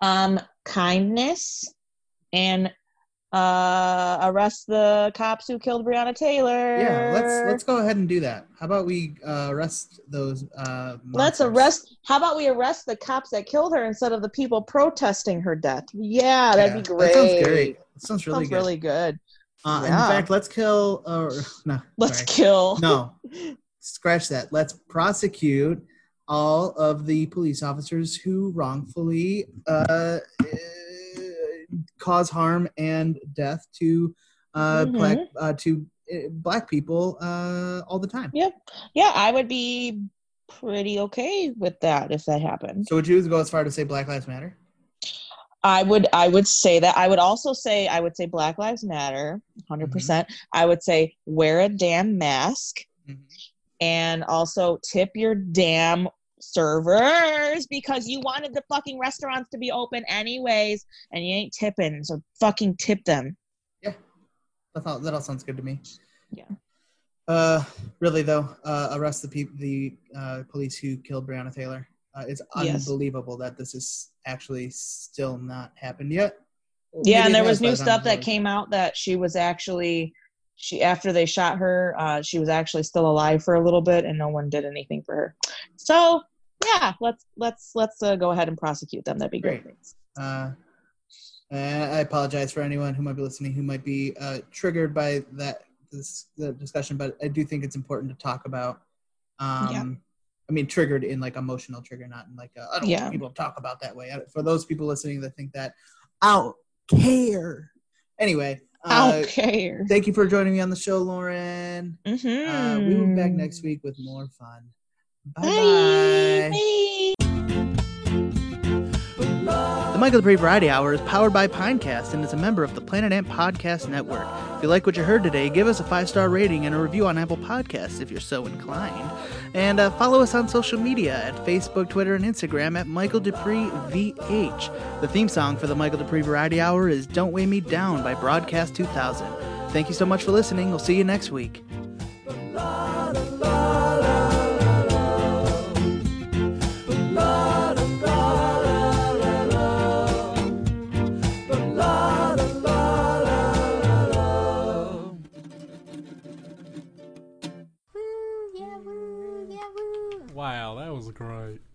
Um, kindness and uh arrest the cops who killed Breonna Taylor. Yeah, let's let's go ahead and do that. How about we uh, arrest those? Uh, Let's arrest. How about we arrest the cops that killed her instead of the people protesting her death? Yeah, that'd Yeah, be great. That sounds great. That sounds really Sounds good. really good. uh, yeah. In fact, let's kill. Uh, no, Let's sorry. kill. no, scratch that. Let's prosecute all of the police officers who wrongfully uh, uh, cause harm and death to uh, Mhm. black uh, to uh, black people uh, all the time. Yeah, yeah, I would be pretty okay with that if that happened. So would you go as far to say Black Lives Matter? I would I would say that I would also say I would say Black Lives Matter, 100%. Mm-hmm. I would say wear a damn mask Mhm. and also tip your damn servers because you wanted the fucking restaurants to be open anyways and you ain't tipping, so fucking tip them. Yeah, that all, that all sounds good to me. Yeah. Uh, really though, uh, arrest the people the uh, police who killed Breonna Taylor. Uh, it's Yes. unbelievable that this is actually still not happened yet. Yeah, and there was new stuff that came out that she was actually she after they shot her, uh, she was actually still alive for a little bit, and no one did anything for her. So yeah, let's let's let's uh, go ahead and prosecute them. That'd be great. Great. Uh, I apologize for anyone who might be listening who might be uh, triggered by that this the discussion, but I do think it's important to talk about. Um, Yeah. I mean, triggered in like emotional trigger, not in like I don't Yeah. want people to talk about that way. For those people listening that think that, I don't care. Anyway, I uh, don't care. thank you for joining me on the show, Lauren. Mm-hmm. Uh, we will be back next week with more fun. Bye Bye. Bye. Michael Duprey Variety Hour is powered by Pinecast and is a member of the Planet Ant Podcast Network. If you like what you heard today, give us a five star rating and a review on Apple Podcasts if you're so inclined. And uh, follow us on social media at Facebook, Twitter, and Instagram at Michael Duprey VH. The theme song for the Michael Duprey Variety Hour is Don't Weigh Me Down by Broadcast 2000. Thank you so much for listening. We'll see you next week. Great.